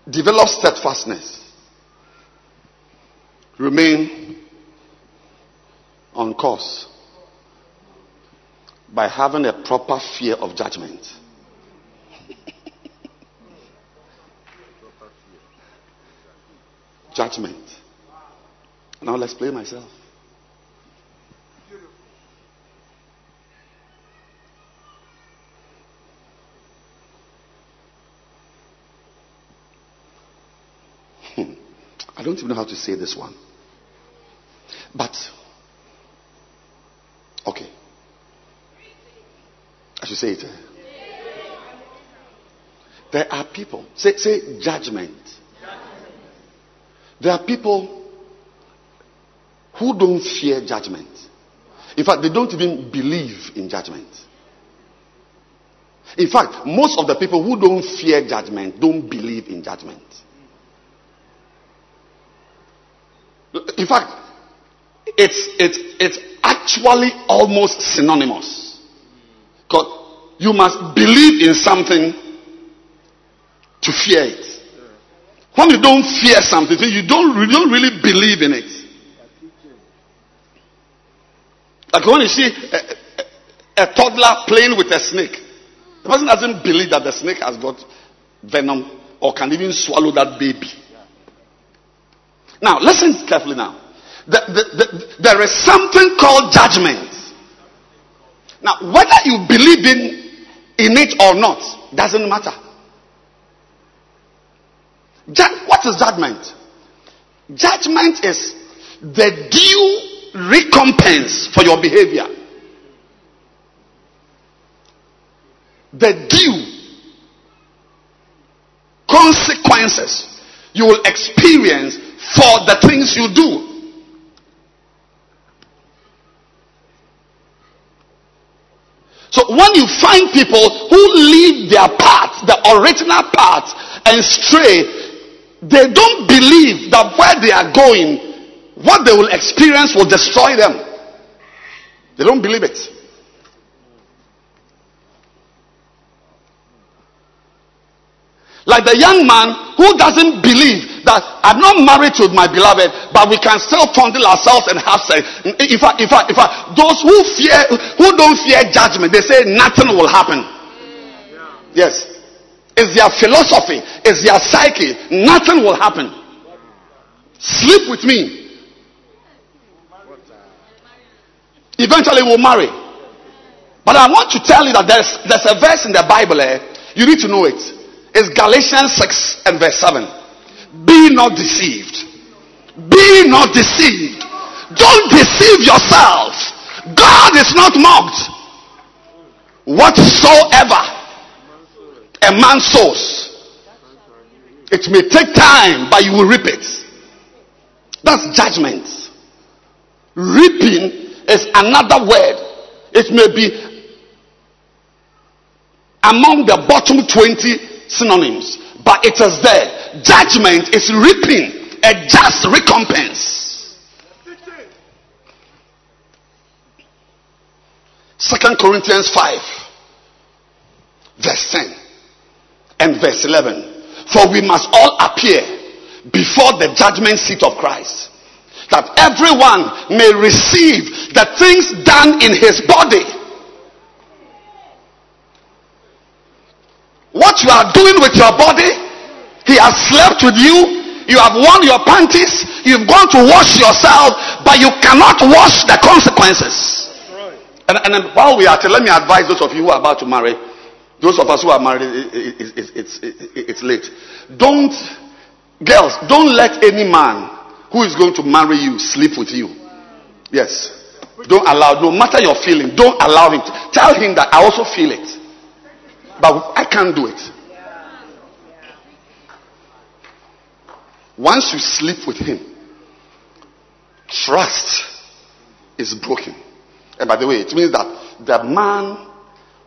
Develop steadfastness. Remain on course by having a proper fear of judgment. judgment. Now let's play myself. I don't even know how to say this one. But, okay. I should say it. Eh? There are people, say, say judgment. There are people who don't fear judgment. In fact, they don't even believe in judgment. In fact, most of the people who don't fear judgment don't believe in judgment. In fact, it's, it's, it's actually almost synonymous. Because you must believe in something to fear it. When you don't fear something, you don't, you don't really believe in it. Like when you see a, a, a toddler playing with a snake, the person doesn't believe that the snake has got venom or can even swallow that baby. Now, listen carefully now. The, the, the, there is something called judgment. Now, whether you believe in, in it or not doesn't matter. Ju- what is judgment? Judgment is the due recompense for your behavior. The due consequences you will experience for the things you do. So when you find people who leave their path, the original path, and stray, they don't believe that where they are going, what they will experience will destroy them. They don't believe it. Like the young man who doesn't believe that I'm not married to my beloved, but we can still fondle ourselves and have sex. In fact, in fact, in fact, those who fear, who don't fear judgment, they say nothing will happen. Yes. It's their philosophy, it's their psyche. Nothing will happen. Sleep with me. Eventually we'll marry. But I want to tell you that there's, there's a verse in the Bible, eh? you need to know it. It's Galatians 6 and verse 7. Be not deceived. Be not deceived. Don't deceive yourself. God is not mocked. Whatsoever a man sows, it may take time, but you will reap it. That's judgment. Reaping is another word. It may be among the bottom 20 synonyms, but it is there. Judgment is reaping a just recompense. Second Corinthians 5, verse 10 and verse 11. For we must all appear before the judgment seat of Christ, that everyone may receive the things done in his body. What you are doing with your body, he has slept with you, you have worn your panties, you've gone to wash yourself, but you cannot wash the consequences. And, and while we are, let me advise those of you who are about to marry, those of us who are married, it, it, it, it's late. Don't, girls, don't let any man who is going to marry you sleep with you. Yes. Don't allow, no matter your feeling, don't allow him. To, tell him that I also feel it. But I can't do it. Once you sleep with him, trust is broken. And by the way, it means that the man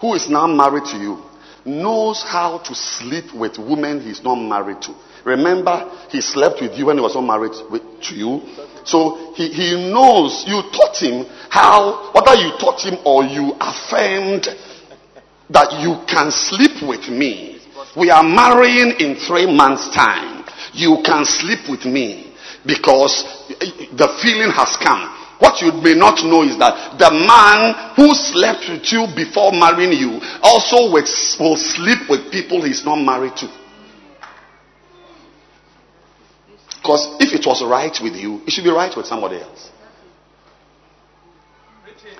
who is now married to you knows how to sleep with women he's not married to. Remember, he slept with you when he was not married with, to you. So he, he knows you taught him how, whether you taught him or you affirmed that you can sleep with me. We are marrying in three months' time. You can sleep with me because the feeling has come. What you may not know is that the man who slept with you before marrying you also will sleep with people he's not married to. Because if it was right with you, it should be right with somebody else.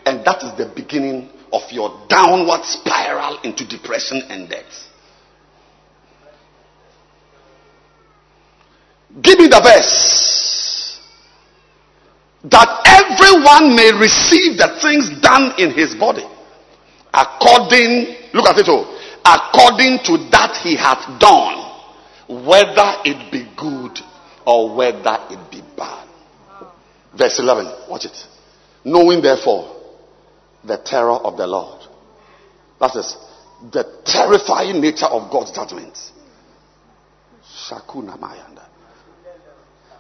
And that is the beginning of your downward spiral into depression and death. Give me the verse. That everyone may receive the things done in his body according look at it all according to that he hath done whether it be good or whether it be bad. Verse 11 watch it. Knowing therefore the terror of the lord that is the terrifying nature of god's judgment shakuna mayanda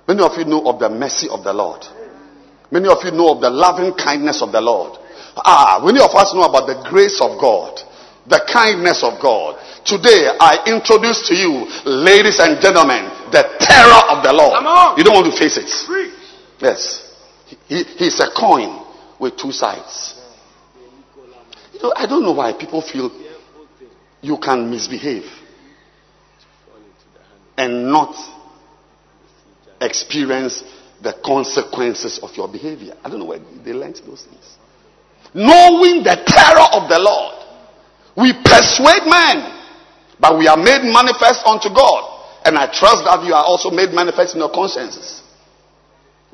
many of you know of the mercy of the lord Many of you know of the loving kindness of the Lord. Ah, many of us know about the grace of God, the kindness of God. Today, I introduce to you, ladies and gentlemen, the terror of the Lord. You don't want to face it. Yes. He, he's a coin with two sides. I don't know why people feel you can misbehave and not experience the consequences of your behavior. I don't know where they learned those things. Knowing the terror of the Lord, we persuade men, but we are made manifest unto God. And I trust that you are also made manifest in your consciences.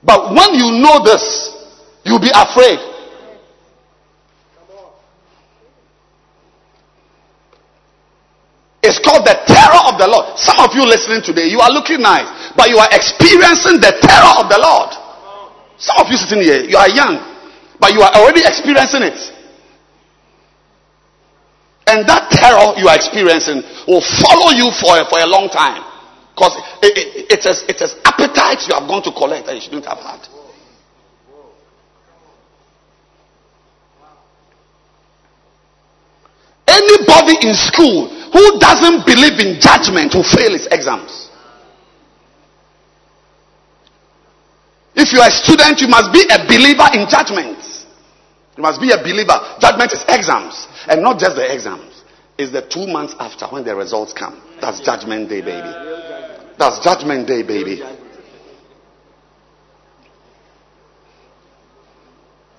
But when you know this, you'll be afraid. It's called the terror of the Lord. Some of you listening today, you are looking nice, but you are experiencing the terror of the Lord. Some of you sitting here, you are young, but you are already experiencing it. And that terror you are experiencing will follow you for for a long time. Because it, it, it, is, it is appetite you have gone to collect that you shouldn't have had. Anybody in school who doesn't believe in judgment will fail his exams. If you are a student, you must be a believer in judgment. You must be a believer. Judgment is exams, and not just the exams. It's the two months after when the results come. That's judgment day, baby. That's judgment day, baby.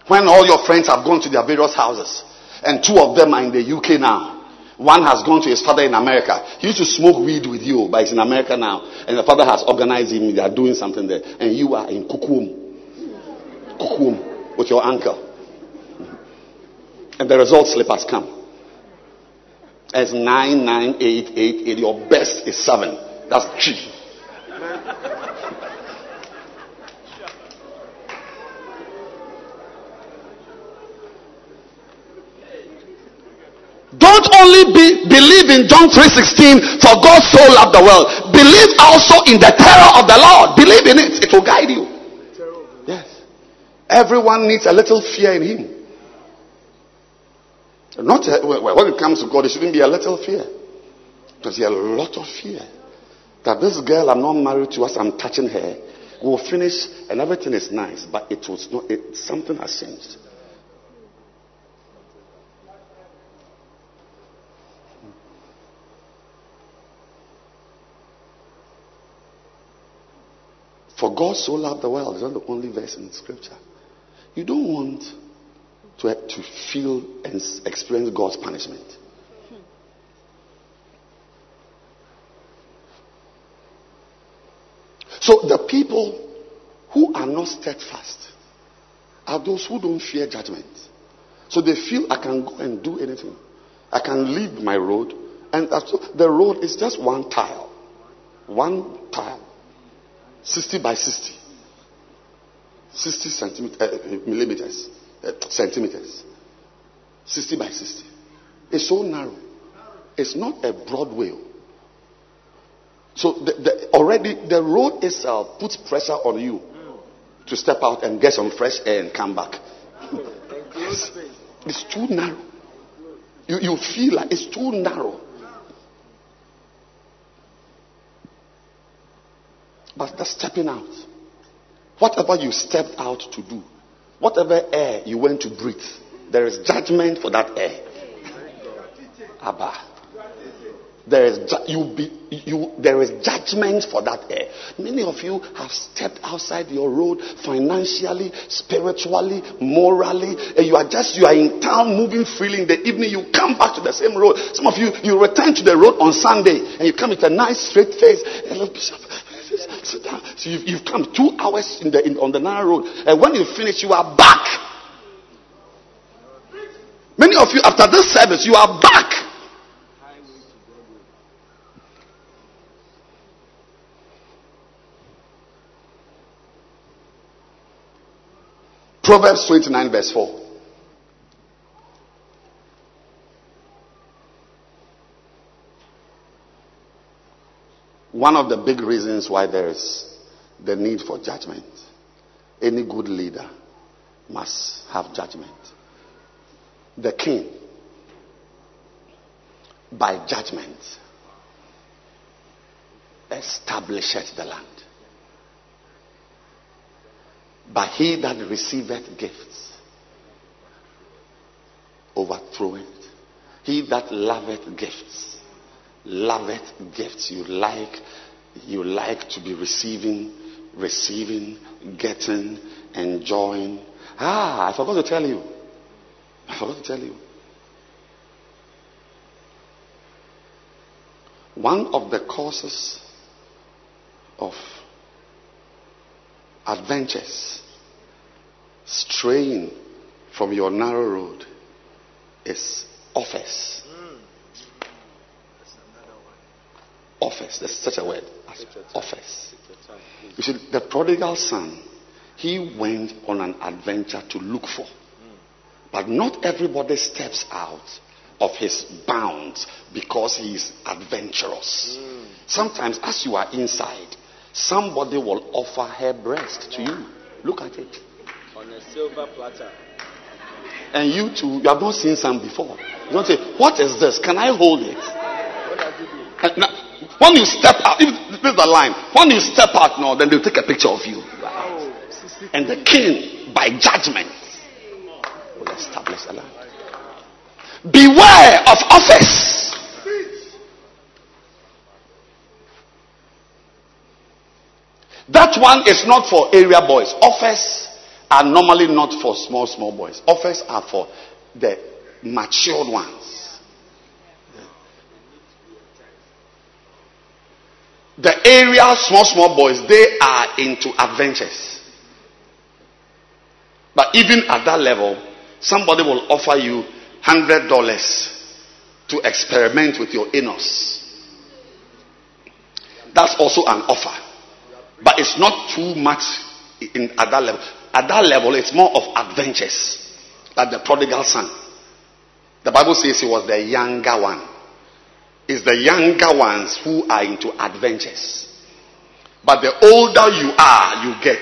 When all your friends have gone to their various houses, and two of them are in the UK now. One has gone to his father in America. He used to smoke weed with you, but he's in America now. And the father has organized him. They are doing something there. And you are in Kukum. Kukum with your uncle. And the result slip has come. As 9, 9, 8, 8, 8. Your best is 7. That's 3. Don't only be, believe in John 3:16 for God so loved the world. Believe also in the terror of the Lord. Believe in it. It will guide you. Yes. Everyone needs a little fear in him. Not uh, a, when it comes to God, it shouldn't be a little fear. Because there a lot of fear. That this girl I'm not married to as I'm touching her will finish and everything is nice, but it was not, it, something has changed. For God so loved the world. It's not the only verse in scripture. You don't want to, to feel and experience God's punishment. So the people who are not steadfast are those who don't fear judgment. So they feel I can go and do anything. I can leave my road, and the road is just one tile, one tile, sixty by sixty, sixty centimeters, uh, millimeters, uh, centimeters, sixty by sixty. It's so narrow. It's not a broad way. So the, the, already the road itself puts pressure on you to step out and get some fresh air and come back. it's, it's too narrow. You, you feel like it's too narrow. But the stepping out, whatever you stepped out to do, whatever air you went to breathe, there is judgment for that air. Abba. There is you be you there is judgment for that air. Many of you have stepped outside your road financially, spiritually, morally, and you are just you are in town moving freely in the evening, you come back to the same road. Some of you you return to the road on Sunday and you come with a nice straight face. Sit down. So you've, you've come two hours in the, in, on the narrow road, and when you finish, you are back. Many of you, after this service, you are back. Proverbs 29, verse 4. One of the big reasons why there is the need for judgment. Any good leader must have judgment. The king, by judgment, establisheth the land. But he that receiveth gifts overthroweth. He that loveth gifts loveth gifts. You like you like to be receiving, receiving, getting, enjoying. Ah, I forgot to tell you. I forgot to tell you. One of the causes of adventures, straying from your narrow road, is offers. Offers. There's such a word. As offers. You see, the prodigal son, he went on an adventure to look for. But not everybody steps out of his bounds because he is adventurous. Sometimes, as you are inside, somebody will offer her breast to you. Look at it. On a silver platter. And you too, you have not seen some before. You don't say, What is this? Can I hold it? And now, when you step out, if this is the line, when you step out now, then they'll take a picture of you. And the king, by judgment, will establish a land. Beware of office. That one is not for area boys. Offers are normally not for small, small boys. Offers are for the matured ones. The area small, small boys, they are into adventures. But even at that level, somebody will offer you hundred dollars to experiment with your anus. That's also an offer. But it's not too much in, at that level. At that level, it's more of adventures. Like the prodigal son. The Bible says he was the younger one. It's the younger ones who are into adventures. But the older you are, you get.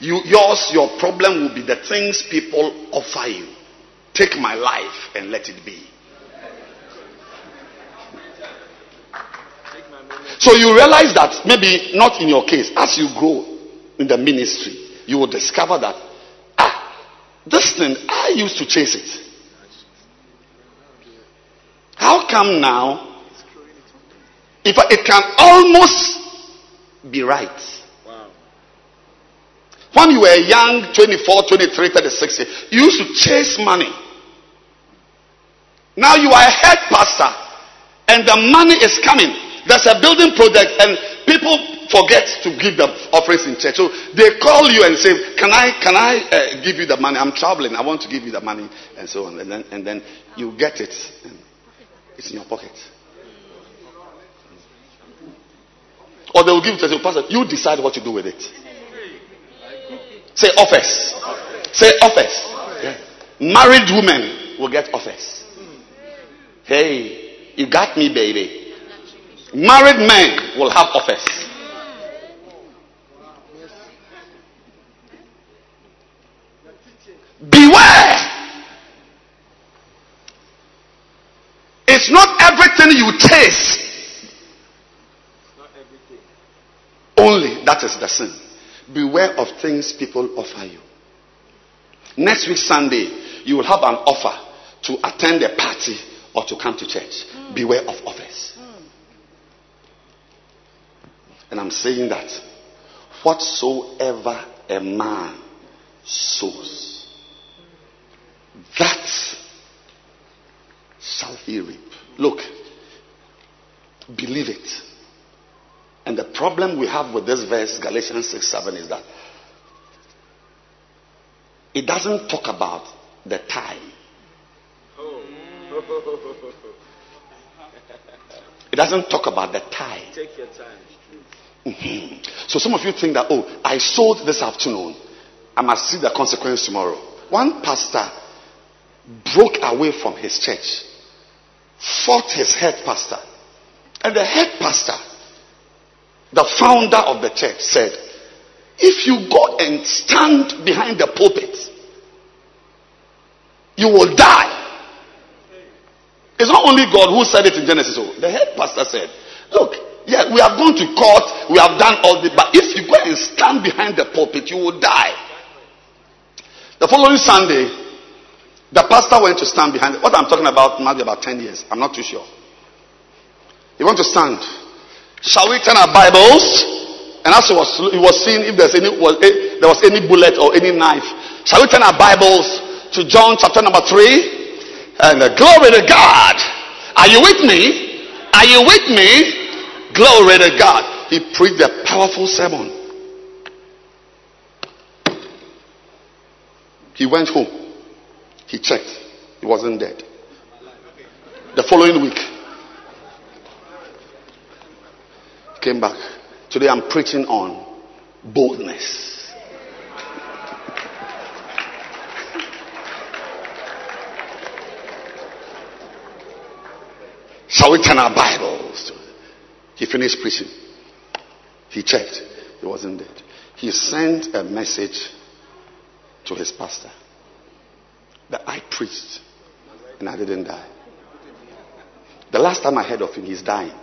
You, yours, your problem will be the things people offer you. Take my life and let it be. So you realize that maybe not in your case, as you grow in the ministry, you will discover that, ah, this thing, I used to chase it. How come now? If it can almost be right. Wow. When you were young, 24, 23, 36, you used to chase money. Now you are a head pastor and the money is coming. There's a building project and people forget to give the offerings in church. So they call you and say, "Can I, can I uh, give you the money? I'm traveling. I want to give you the money," and so on. And then, and then you get it. It's in your pocket. Or they will give it to you, Pastor. You decide what to do with it. Say office. Say office. Yeah. Married women will get office. Hey, you got me, baby. Married men will have office. Beware. It's not everything you taste. Only that is the sin. Beware of things people offer you. Next week, Sunday, you will have an offer to attend a party or to come to church. Mm. Beware of offers. Mm. And I'm saying that whatsoever a man sows, that shall he reap. Look, believe it. And the problem we have with this verse, Galatians 6 7, is that it doesn't talk about the time. It doesn't talk about the time. Take your time. Mm-hmm. So some of you think that, oh, I sold this afternoon. I must see the consequence tomorrow. One pastor broke away from his church, fought his head pastor. And the head pastor, the founder of the church, said, if you go and stand behind the pulpit, you will die. It's not only God who said it in Genesis. Oh, the head pastor said, Look, yeah, we have gone to court, we have done all this, but if you go and stand behind the pulpit, you will die. The following Sunday, the pastor went to stand behind. What I'm talking about might be about 10 years. I'm not too sure. He went to stand. Shall we turn our Bibles? And as he was, he was seeing if there's any, was, eh, there was any bullet or any knife. Shall we turn our Bibles to John chapter number 3? And uh, glory to God. Are you with me? Are you with me? Glory to God. He preached a powerful sermon. He went home. He checked. He wasn't dead. The following week, came back. Today I'm preaching on boldness. Shall we turn our Bibles? He finished preaching. He checked. He wasn't dead. He sent a message to his pastor that I preached and I didn't die. The last time I heard of him, he's dying.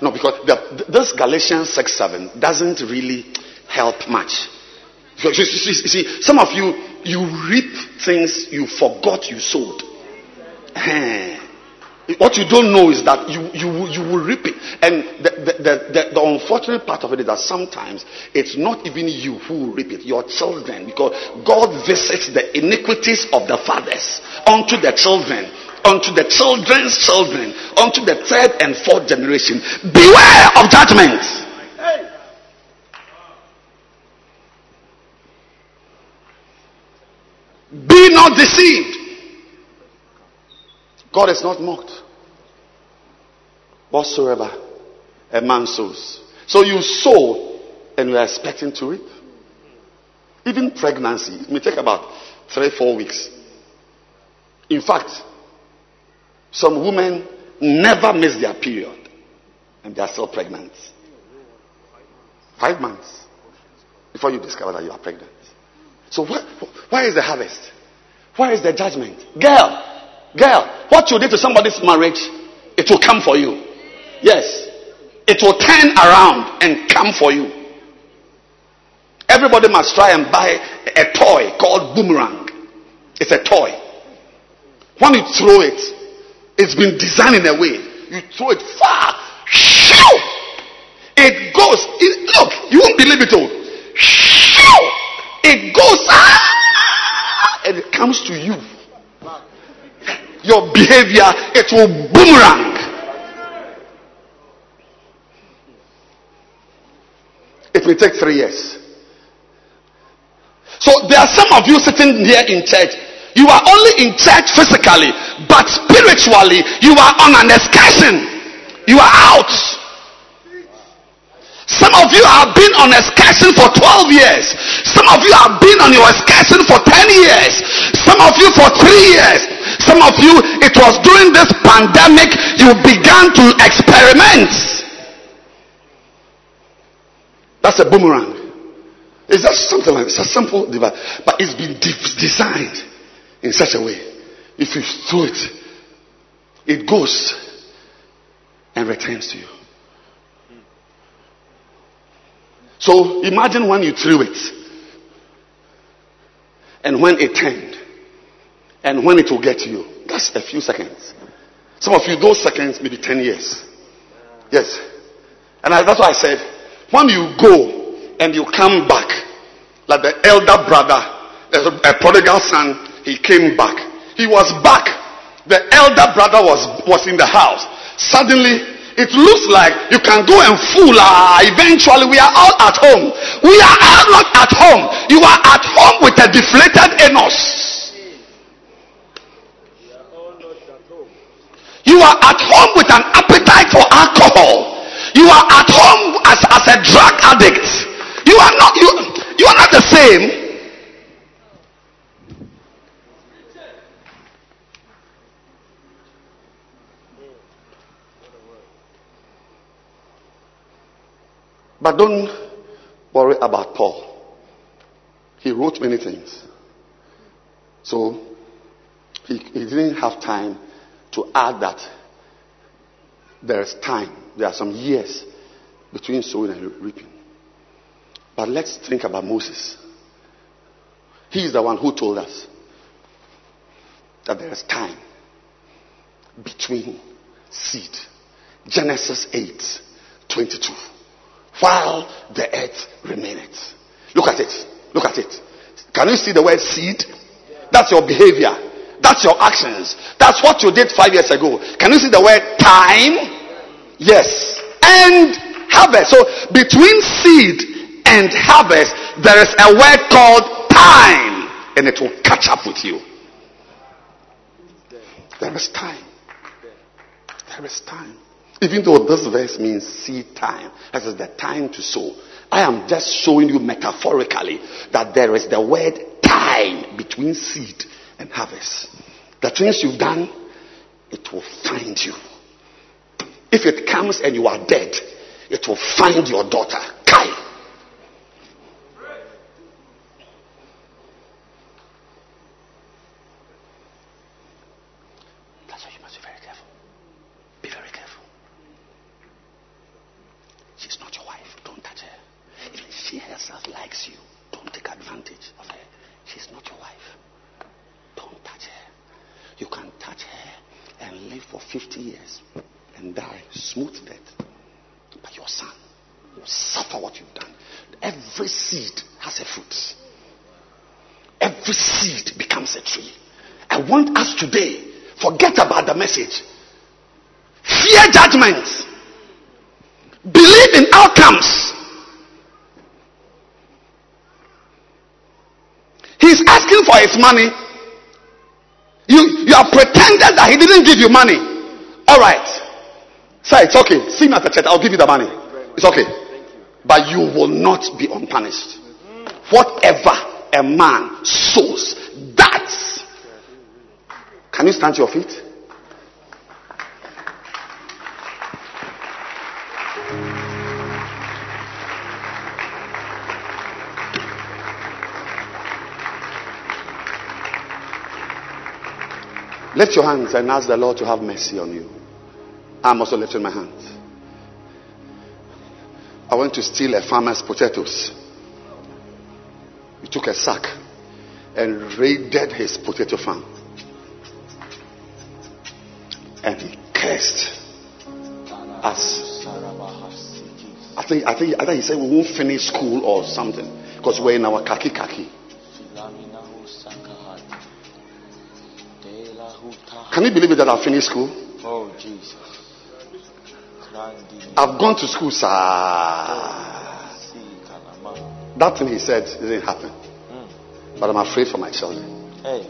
No, because the, this Galatians 6 7 doesn't really help much. You see, you see, some of you, you reap things you forgot you sowed. Eh. What you don't know is that you, you, you will reap it. And the, the, the, the, unfortunate part of it is that sometimes it's not even you who reap it, your children. Because God visits the iniquities of the fathers onto the children, onto the children's children, unto the third and fourth generation. Beware of judgment. Be not deceived. God is not mocked. Whatsoever a man sows. So you sow and you are expecting to reap. Even pregnancy, it may take about three, four weeks. In fact, some women never miss their period and they are still pregnant. Five months before you discover that you are pregnant. So, why is the harvest? Where is the judgment? Girl, girl, what you did to somebody's marriage, it will come for you. Yes. It will turn around and come for you. Everybody must try and buy a toy called boomerang. It's a toy. When you throw it, it's been designed in a way. You throw it far. Shoo! It goes. It, look, you won't believe it all. Shoo! It goes. Ah, and it comes to you. Your behavior, it will boomerang. It will take three years. So there are some of you sitting here in church. You are only in church physically, but spiritually, you are on an excursion. You are out. Some of you have been on excursion for 12 years. Some of you have been on your excursion for 10 years. Some of you for 3 years. Some of you, it was during this pandemic you began to experiment. That's a boomerang. It's just something like it's a simple device, but it's been de- designed in such a way. If you throw it, it goes and returns to you. So imagine when you threw it, and when it turned, and when it will get to you. That's a few seconds. Some of you, those seconds may be 10 years. Yes. And I, that's why I said, when you go and you come back, like the elder brother, a, a prodigal son, he came back. He was back. The elder brother was, was in the house. Suddenly, it looks like you can go and fool. Ah, eventually, we are all at home. We are all not at home. You are at home with a deflated anus. You are at home with an appetite for alcohol. You are at home as, as a drug addict. You are not you, you are not the same. But don't worry about Paul. He wrote many things. So he, he didn't have time to add that there is time. There are some years between sowing and reaping. But let's think about Moses. He is the one who told us that there is time between seed. Genesis 8 22. While the earth remaineth. Look at it. Look at it. Can you see the word seed? That's your behavior. That's your actions. That's what you did five years ago. Can you see the word time? Yes. And harvest. So between seed and harvest, there is a word called time. And it will catch up with you. There is time. There is time. Even though this verse means seed time, that is the time to sow. I am just showing you metaphorically that there is the word time between seed and harvest. The things you've done, it will find you. If it comes and you are dead, it will find your daughter. Kai. That's why you must be very careful. Be very careful. She's not your wife. Don't touch her. Even she herself likes you. Don't take advantage of her. She's not your wife. Don't touch her. You can touch her and live for 50 years and die smooth death. But your son will suffer what you've done. Every seed has a fruit. Every seed becomes a tree. I want us today, forget about the message. Fear judgment. Believe in outcomes. He's asking for his money. You, you are pretending that he didn't give you money. All right. Say it's okay. See me at the church. I'll give you the money. It's okay. But you will not be unpunished. Whatever a man sows, that. Can you stand to your feet? Lift your hands and ask the Lord to have mercy on you. I'm also lifting my hands. I went to steal a farmer's potatoes. He took a sack and raided his potato farm. And he cursed us. I think, I think, I think he said we won't finish school or something because we're in our kaki kaki. You believe it that I finished school? Oh, Jesus. I've gone to school, sir. That thing he said didn't happen. But I'm afraid for my children. Hey.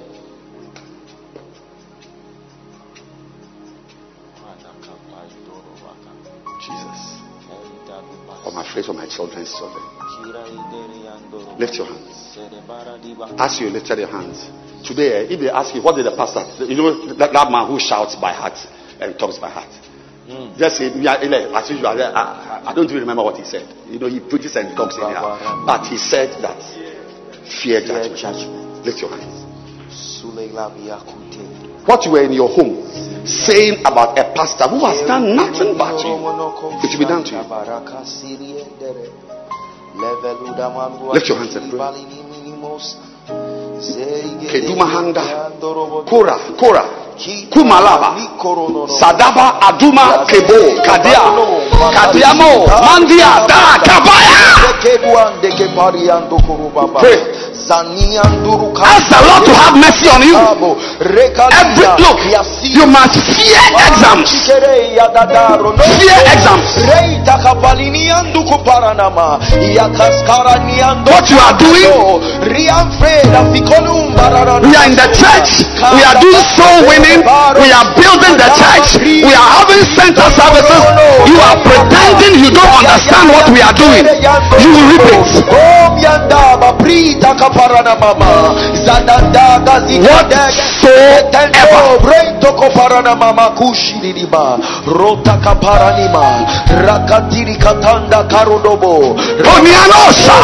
I'm for my children's children. Lift your hands. As you lifted your hands. Today, eh, if they ask you, what did the pastor, you know, that, that man who shouts by heart and talks by heart. Just say, yeah, eh, as usual, eh, I, I don't even remember what he said. You know, he preaches and talks anyhow. But he said that fear judgment. Lift your hands. What you were in your home saying about a pastor who has done nothing but you, it will be done to you. Lift your hands and pray. Kora, Kora, Kumalaba, Sadaba, Aduma, Kebo, Kadia, Kadiamo, Mandia, Da, Kabaya. Pray. Ask the Lord to have mercy on you. Every look, you must fear exams. Fear exams. What you are doing, we are in the church. We are doing soul winning. We are building the church. We are having center services. You are pretending you don't understand what we are doing. You will reap Onianosa.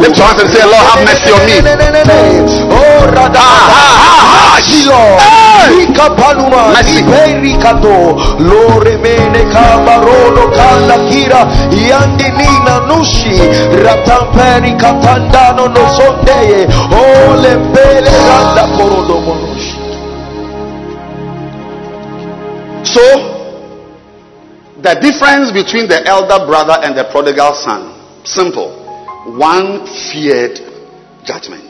Lift your hands and say, Lord, have mercy on me. Oh, rada, Ah, ah, ah. Hey. Ikapaluma Mercy. lore mene kabarono kala kira. Yandinina nushi. Ratamperi katandano no ole pele randa So, the difference between the elder brother and the prodigal son, simple. One feared judgment.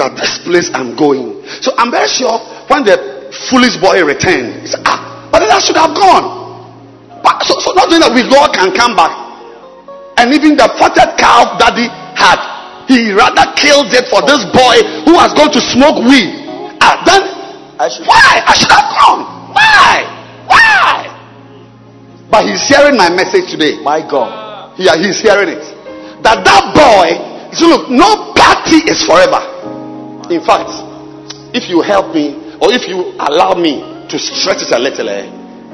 That this place I'm going. So I'm very sure when the foolish boy returned, he said, Ah, but that should have gone. But so, so not only that we God can come back. And even the fatted calf daddy had, he rather killed it for this boy who has gone to smoke weed. Ah, then I should why? I should have gone. Why? Why? But he's hearing my message today. my God Yeah, he's hearing it. That that boy, so look, no party is forever. In fact, if you help me or if you allow me to stretch it a little, eh,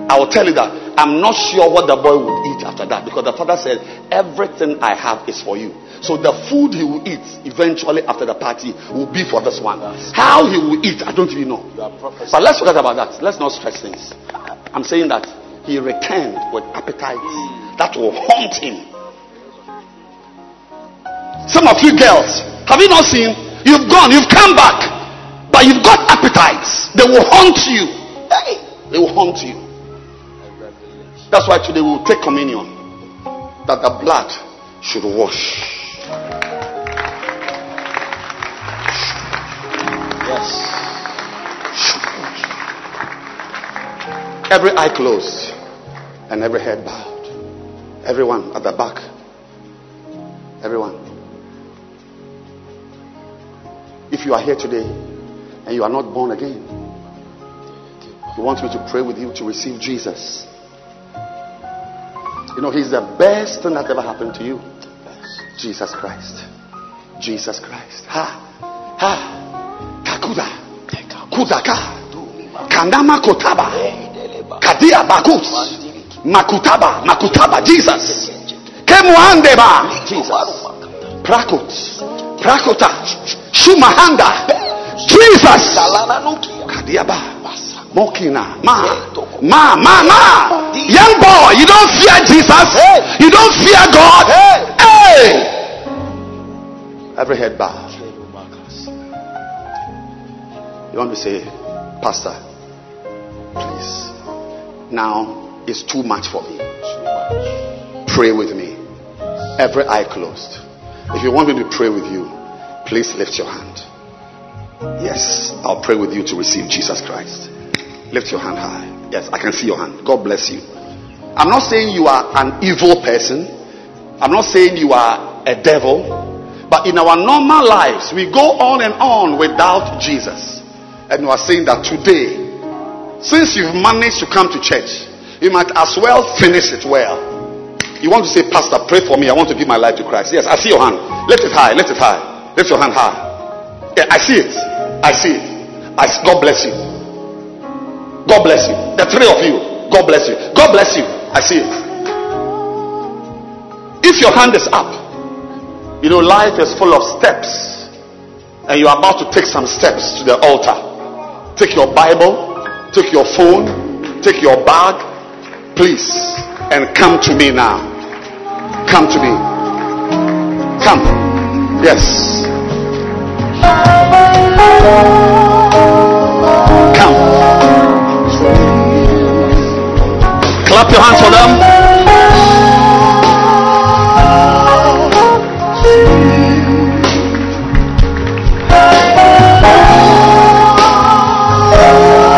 I will tell you that I'm not sure what the boy would eat after that because the father said, Everything I have is for you. So the food he will eat eventually after the party will be for this one. How he will eat, I don't even know. But let's forget about that. Let's not stress things. I'm saying that he returned with appetites that will haunt him. Some of you girls, have you not seen? You've gone, you've come back, but you've got appetites. They will haunt you. Hey, they will haunt you. That's why today we will take communion. That the blood should wash. yes Every eye closed and every head bowed. Everyone at the back. Everyone. If you are here today and you are not born again, you want me to pray with you to receive Jesus. You know, He's the best thing that ever happened to you. Jesus Christ. Jesus Christ. Ha. Ha. Kakuda. Kudaka. Kandama Kotaba. Kadia Bakus. Makutaba. Makutaba. Jesus. Kemuandeba. Jesus. Prakut. Prakota. Shumahanda. Jesus. Kadiaba. Mokina. Ma. Ma, ma, ma. Young boy, you don't fear Jesus. You don't fear God. Hey. Every head bow. You want to say, Pastor, please. Now it's too much for me. Pray with me. Every eye closed. If you want me to pray with you, please lift your hand. Yes, I'll pray with you to receive Jesus Christ. Lift your hand high. Yes, I can see your hand. God bless you. I'm not saying you are an evil person. I'm not saying you are a devil. But in our normal lives, we go on and on without Jesus. And you are saying that today, since you've managed to come to church, you might as well finish it well. You want to say, Pastor, pray for me. I want to give my life to Christ. Yes, I see your hand. Lift it high. Lift it high. Lift your hand high. Yeah, I see it. I see it. I, God bless you. God bless you. The three of you. God bless you. God bless you. I see it. If your hand is up, you know, life is full of steps, and you're about to take some steps to the altar. Take your Bible, take your phone, take your bag, please, and come to me now. Come to me. Come. Yes. Clap your hands for them.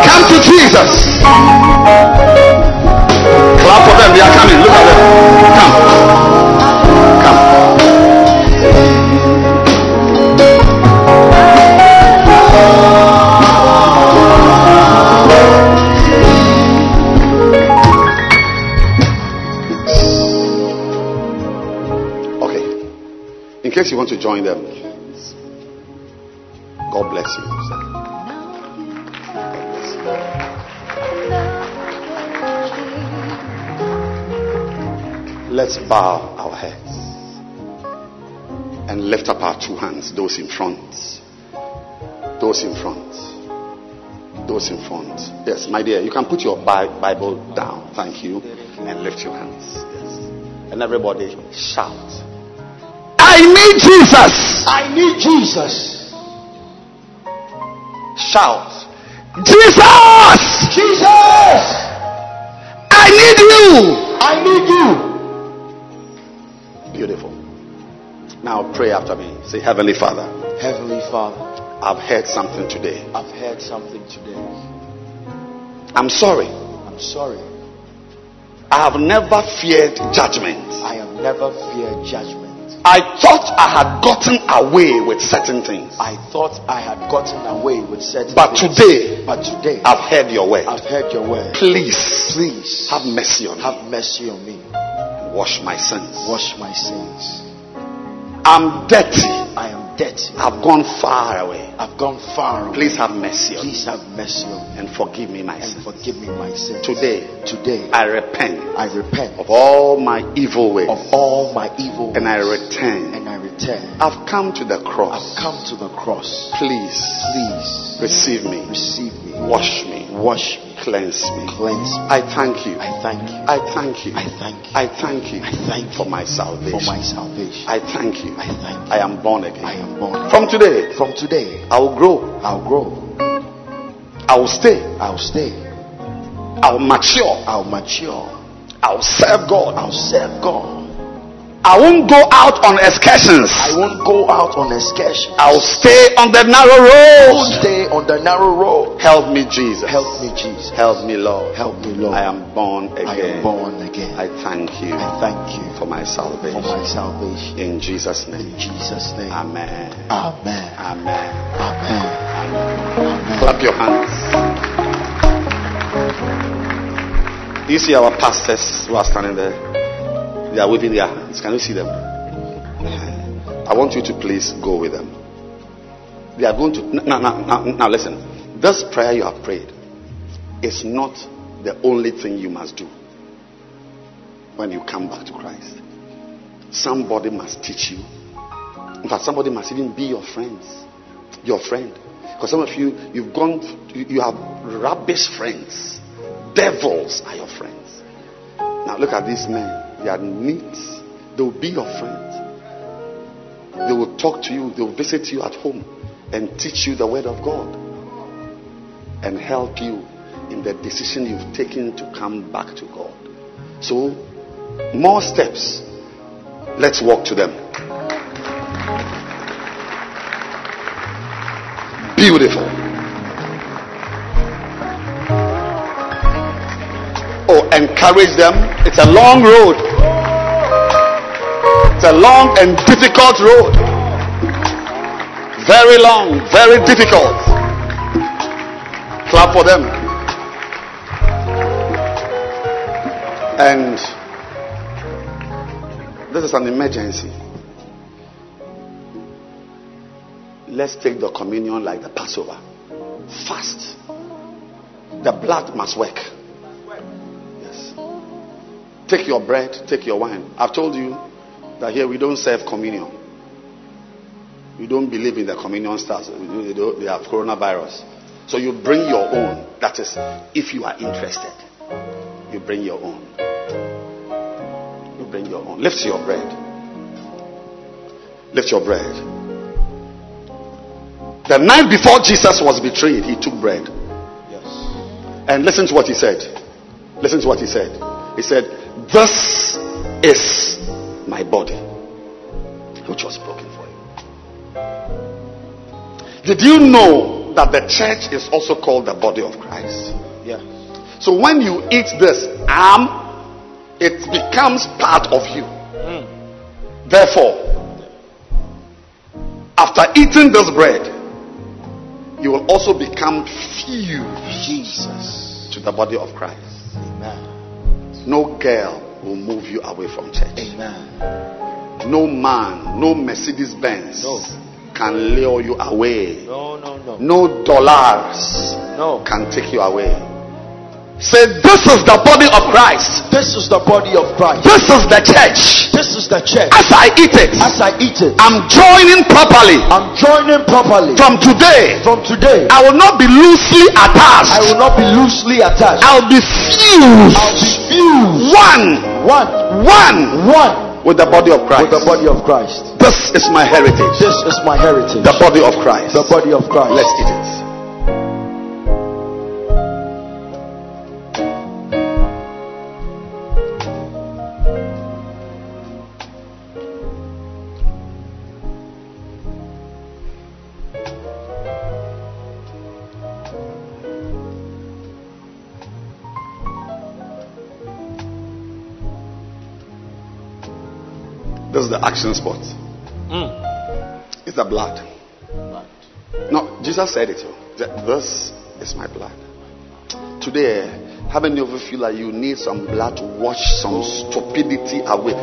Come to Jesus. Case you want to join them, God bless you. sir. Let's bow our heads and lift up our two hands, those in front. Those in front. Those in front. Yes, my dear, you can put your Bible down. Thank you. And lift your hands. Yes. And everybody shout. I need Jesus. I need Jesus. Shout. Jesus. Jesus! I need you. I need you. Beautiful. Now pray after me. Say, Heavenly Father, Heavenly Father, I've heard something today. I've heard something today. I'm sorry. I'm sorry. I have never feared judgment. I have never feared judgment. I thought I had gotten away with certain things. I thought I had gotten away with certain But things. today, but today, I've heard your word. I've heard your word. Please Please have mercy on me. have mercy on me. And wash my sins. Wash my sins. I'm dirty. I am I've gone far away. I've gone far away. Please have mercy on me Please have mercy on me and forgive me my and sins. forgive me my sins. Today, today, I repent I repent of all my evil ways of all my evil ways. and I return. and I return. I've come to the cross. I've come to the cross. Please Please receive me. receive me. Wash me. Wash me. Cleanse me. Cleanse me. I thank you. I thank you. I thank you. I thank you. I thank you I thank for you my salvation. for my salvation. I thank you. I thank you. I am born again. I am born. From today, From today, I will grow. I'll grow. I will stay. I'll stay. I will mature. I'll mature. I will serve God. I'll serve God. I won't go out on excursions. I won't go out on excursions. I'll stay on the narrow road. I'll stay on the narrow road. Help me, Jesus. Help me, Jesus. Help me, Lord. Help me, Lord. I am born again. I am born again. I thank you I thank you for my salvation. for my salvation. In Jesus' name. In. Jesus' name. Amen. Amen. Amen. Amen. Amen. Clap your hands. You see our pastors who are standing there? They are waving their hands. Can you see them? I want you to please go with them. They are going to. Now, now, now, now listen. This prayer you have prayed is not the only thing you must do when you come back to Christ. Somebody must teach you. In fact, somebody must even be your friends. your friend. Because some of you, you've gone, you have rubbish friends. Devils are your friends. Now look at these men. Are neat. They will be your friends. They will talk to you. They will visit you at home and teach you the word of God and help you in the decision you've taken to come back to God. So, more steps. Let's walk to them. Beautiful. Encourage them. It's a long road. It's a long and difficult road. Very long, very difficult. Clap for them. And this is an emergency. Let's take the communion like the Passover. Fast. The blood must work. Take your bread, take your wine. I've told you that here we don't serve communion. We don't believe in the communion stars. They have coronavirus. So you bring your own. That is, if you are interested, you bring your own. You bring your own. Lift your bread. Lift your bread. The night before Jesus was betrayed, he took bread. Yes. And listen to what he said. Listen to what he said. He said, This is my body, which was broken for you. Did you know that the church is also called the body of Christ? Yeah. So when you eat this arm, it becomes part of you. Mm. Therefore, after eating this bread, you will also become fused Jesus. to the body of Christ. Amen. No girl will move you away from church. Amen. No man, no Mercedes Benz No. can lure you away. No, no, no. No dollars No. can take you away. Say, This is the body of Christ. This is the body of Christ. This is the church. This is the church. As I eat it, As I eat it, I'm joining properly. I'm joining properly. From today, From today, I will not be loosely attached. I will not be loosely attached. I'll be fused. I'll be fused. One, One. one One. with the body of Christ. With the body of Christ. This is my heritage. This is my heritage. The body of Christ. The body of Christ. Let's eat it. The action spot. Hmm. It's the blood. No, Jesus said it. oh, This is my blood. Today, how many of you feel like you need some blood to wash some stupidity away?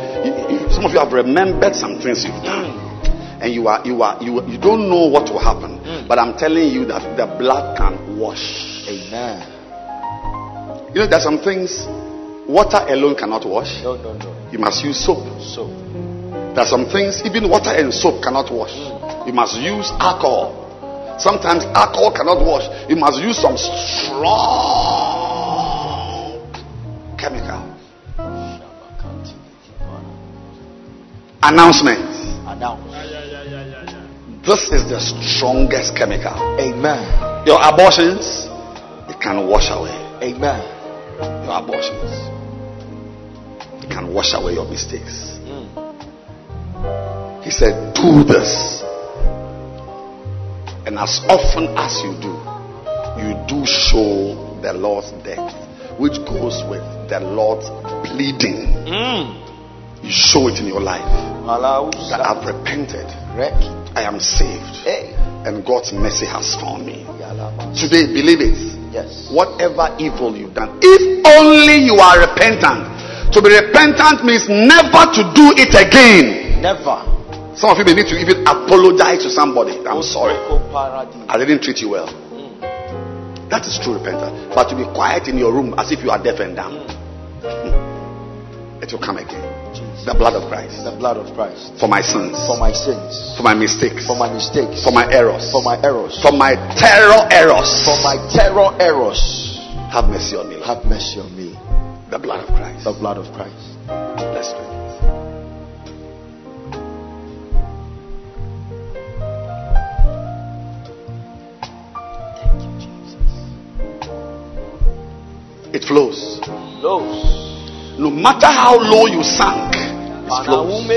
Some of you have remembered some things you've done, hmm. and you are you are you you don't know what will happen. Hmm. But I'm telling you that the blood can wash. Amen. You know, there's some things water alone cannot wash. No, no, no. You must use soap. So, There are some things even water and soap cannot wash. You must use alcohol. Sometimes alcohol cannot wash. You must use some strong chemical. Announcement. announce. This is the strongest chemical. Amen. Your abortions, it can wash away. Amen. Your abortions. It can wash away your mistakes. He said, Do this. And as often as you do, you do show the Lord's death, which goes with the Lord's bleeding. You show it in your life that I've repented, I am saved, Hey. and God's mercy has found me. Today, believe it. Yes. Whatever evil you've done, if only you are repentant. To be repentant means never to do it again. Never. Some of you may need to even apologize to somebody. I'm sorry. I didn't treat you well. Hmm. That is true repentance. But to be quiet in your room as if you are deaf and dumb. Hmm. it will come again. The blood of Christ. The blood of Christ. For my sins. For my sins. For my mistakes. For my mistakes. For my errors. For my errors. For my terror errors. For my terror errors. Have mercy on me. Lord. Have mercy on me. The blood of Christ. The blood of Christ. Pray. It flows. Flows. No matter how low you sank, it flows.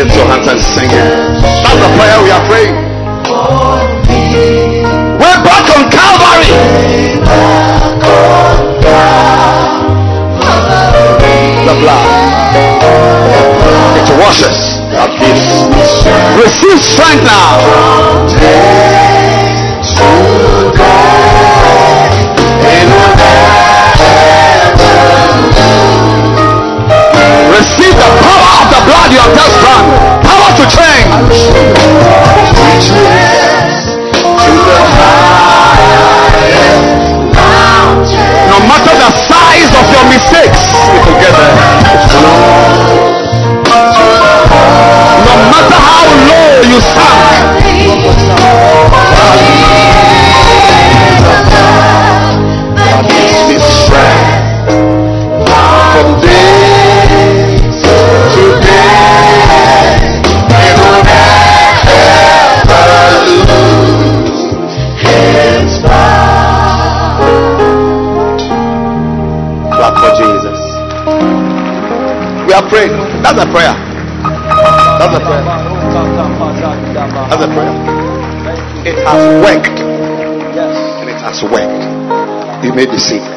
Lift your hands and sing it. That's the prayer we are praying. We're back on Calvary. The blood. It washes. Receive strength now. Blood you have just done. Power to change. No matter the size of your mistakes, it will get there. No matter how low you sank, That's a prayer. That's a prayer. That's a prayer. It has worked. Yes. And it has worked. You may be. Beautiful.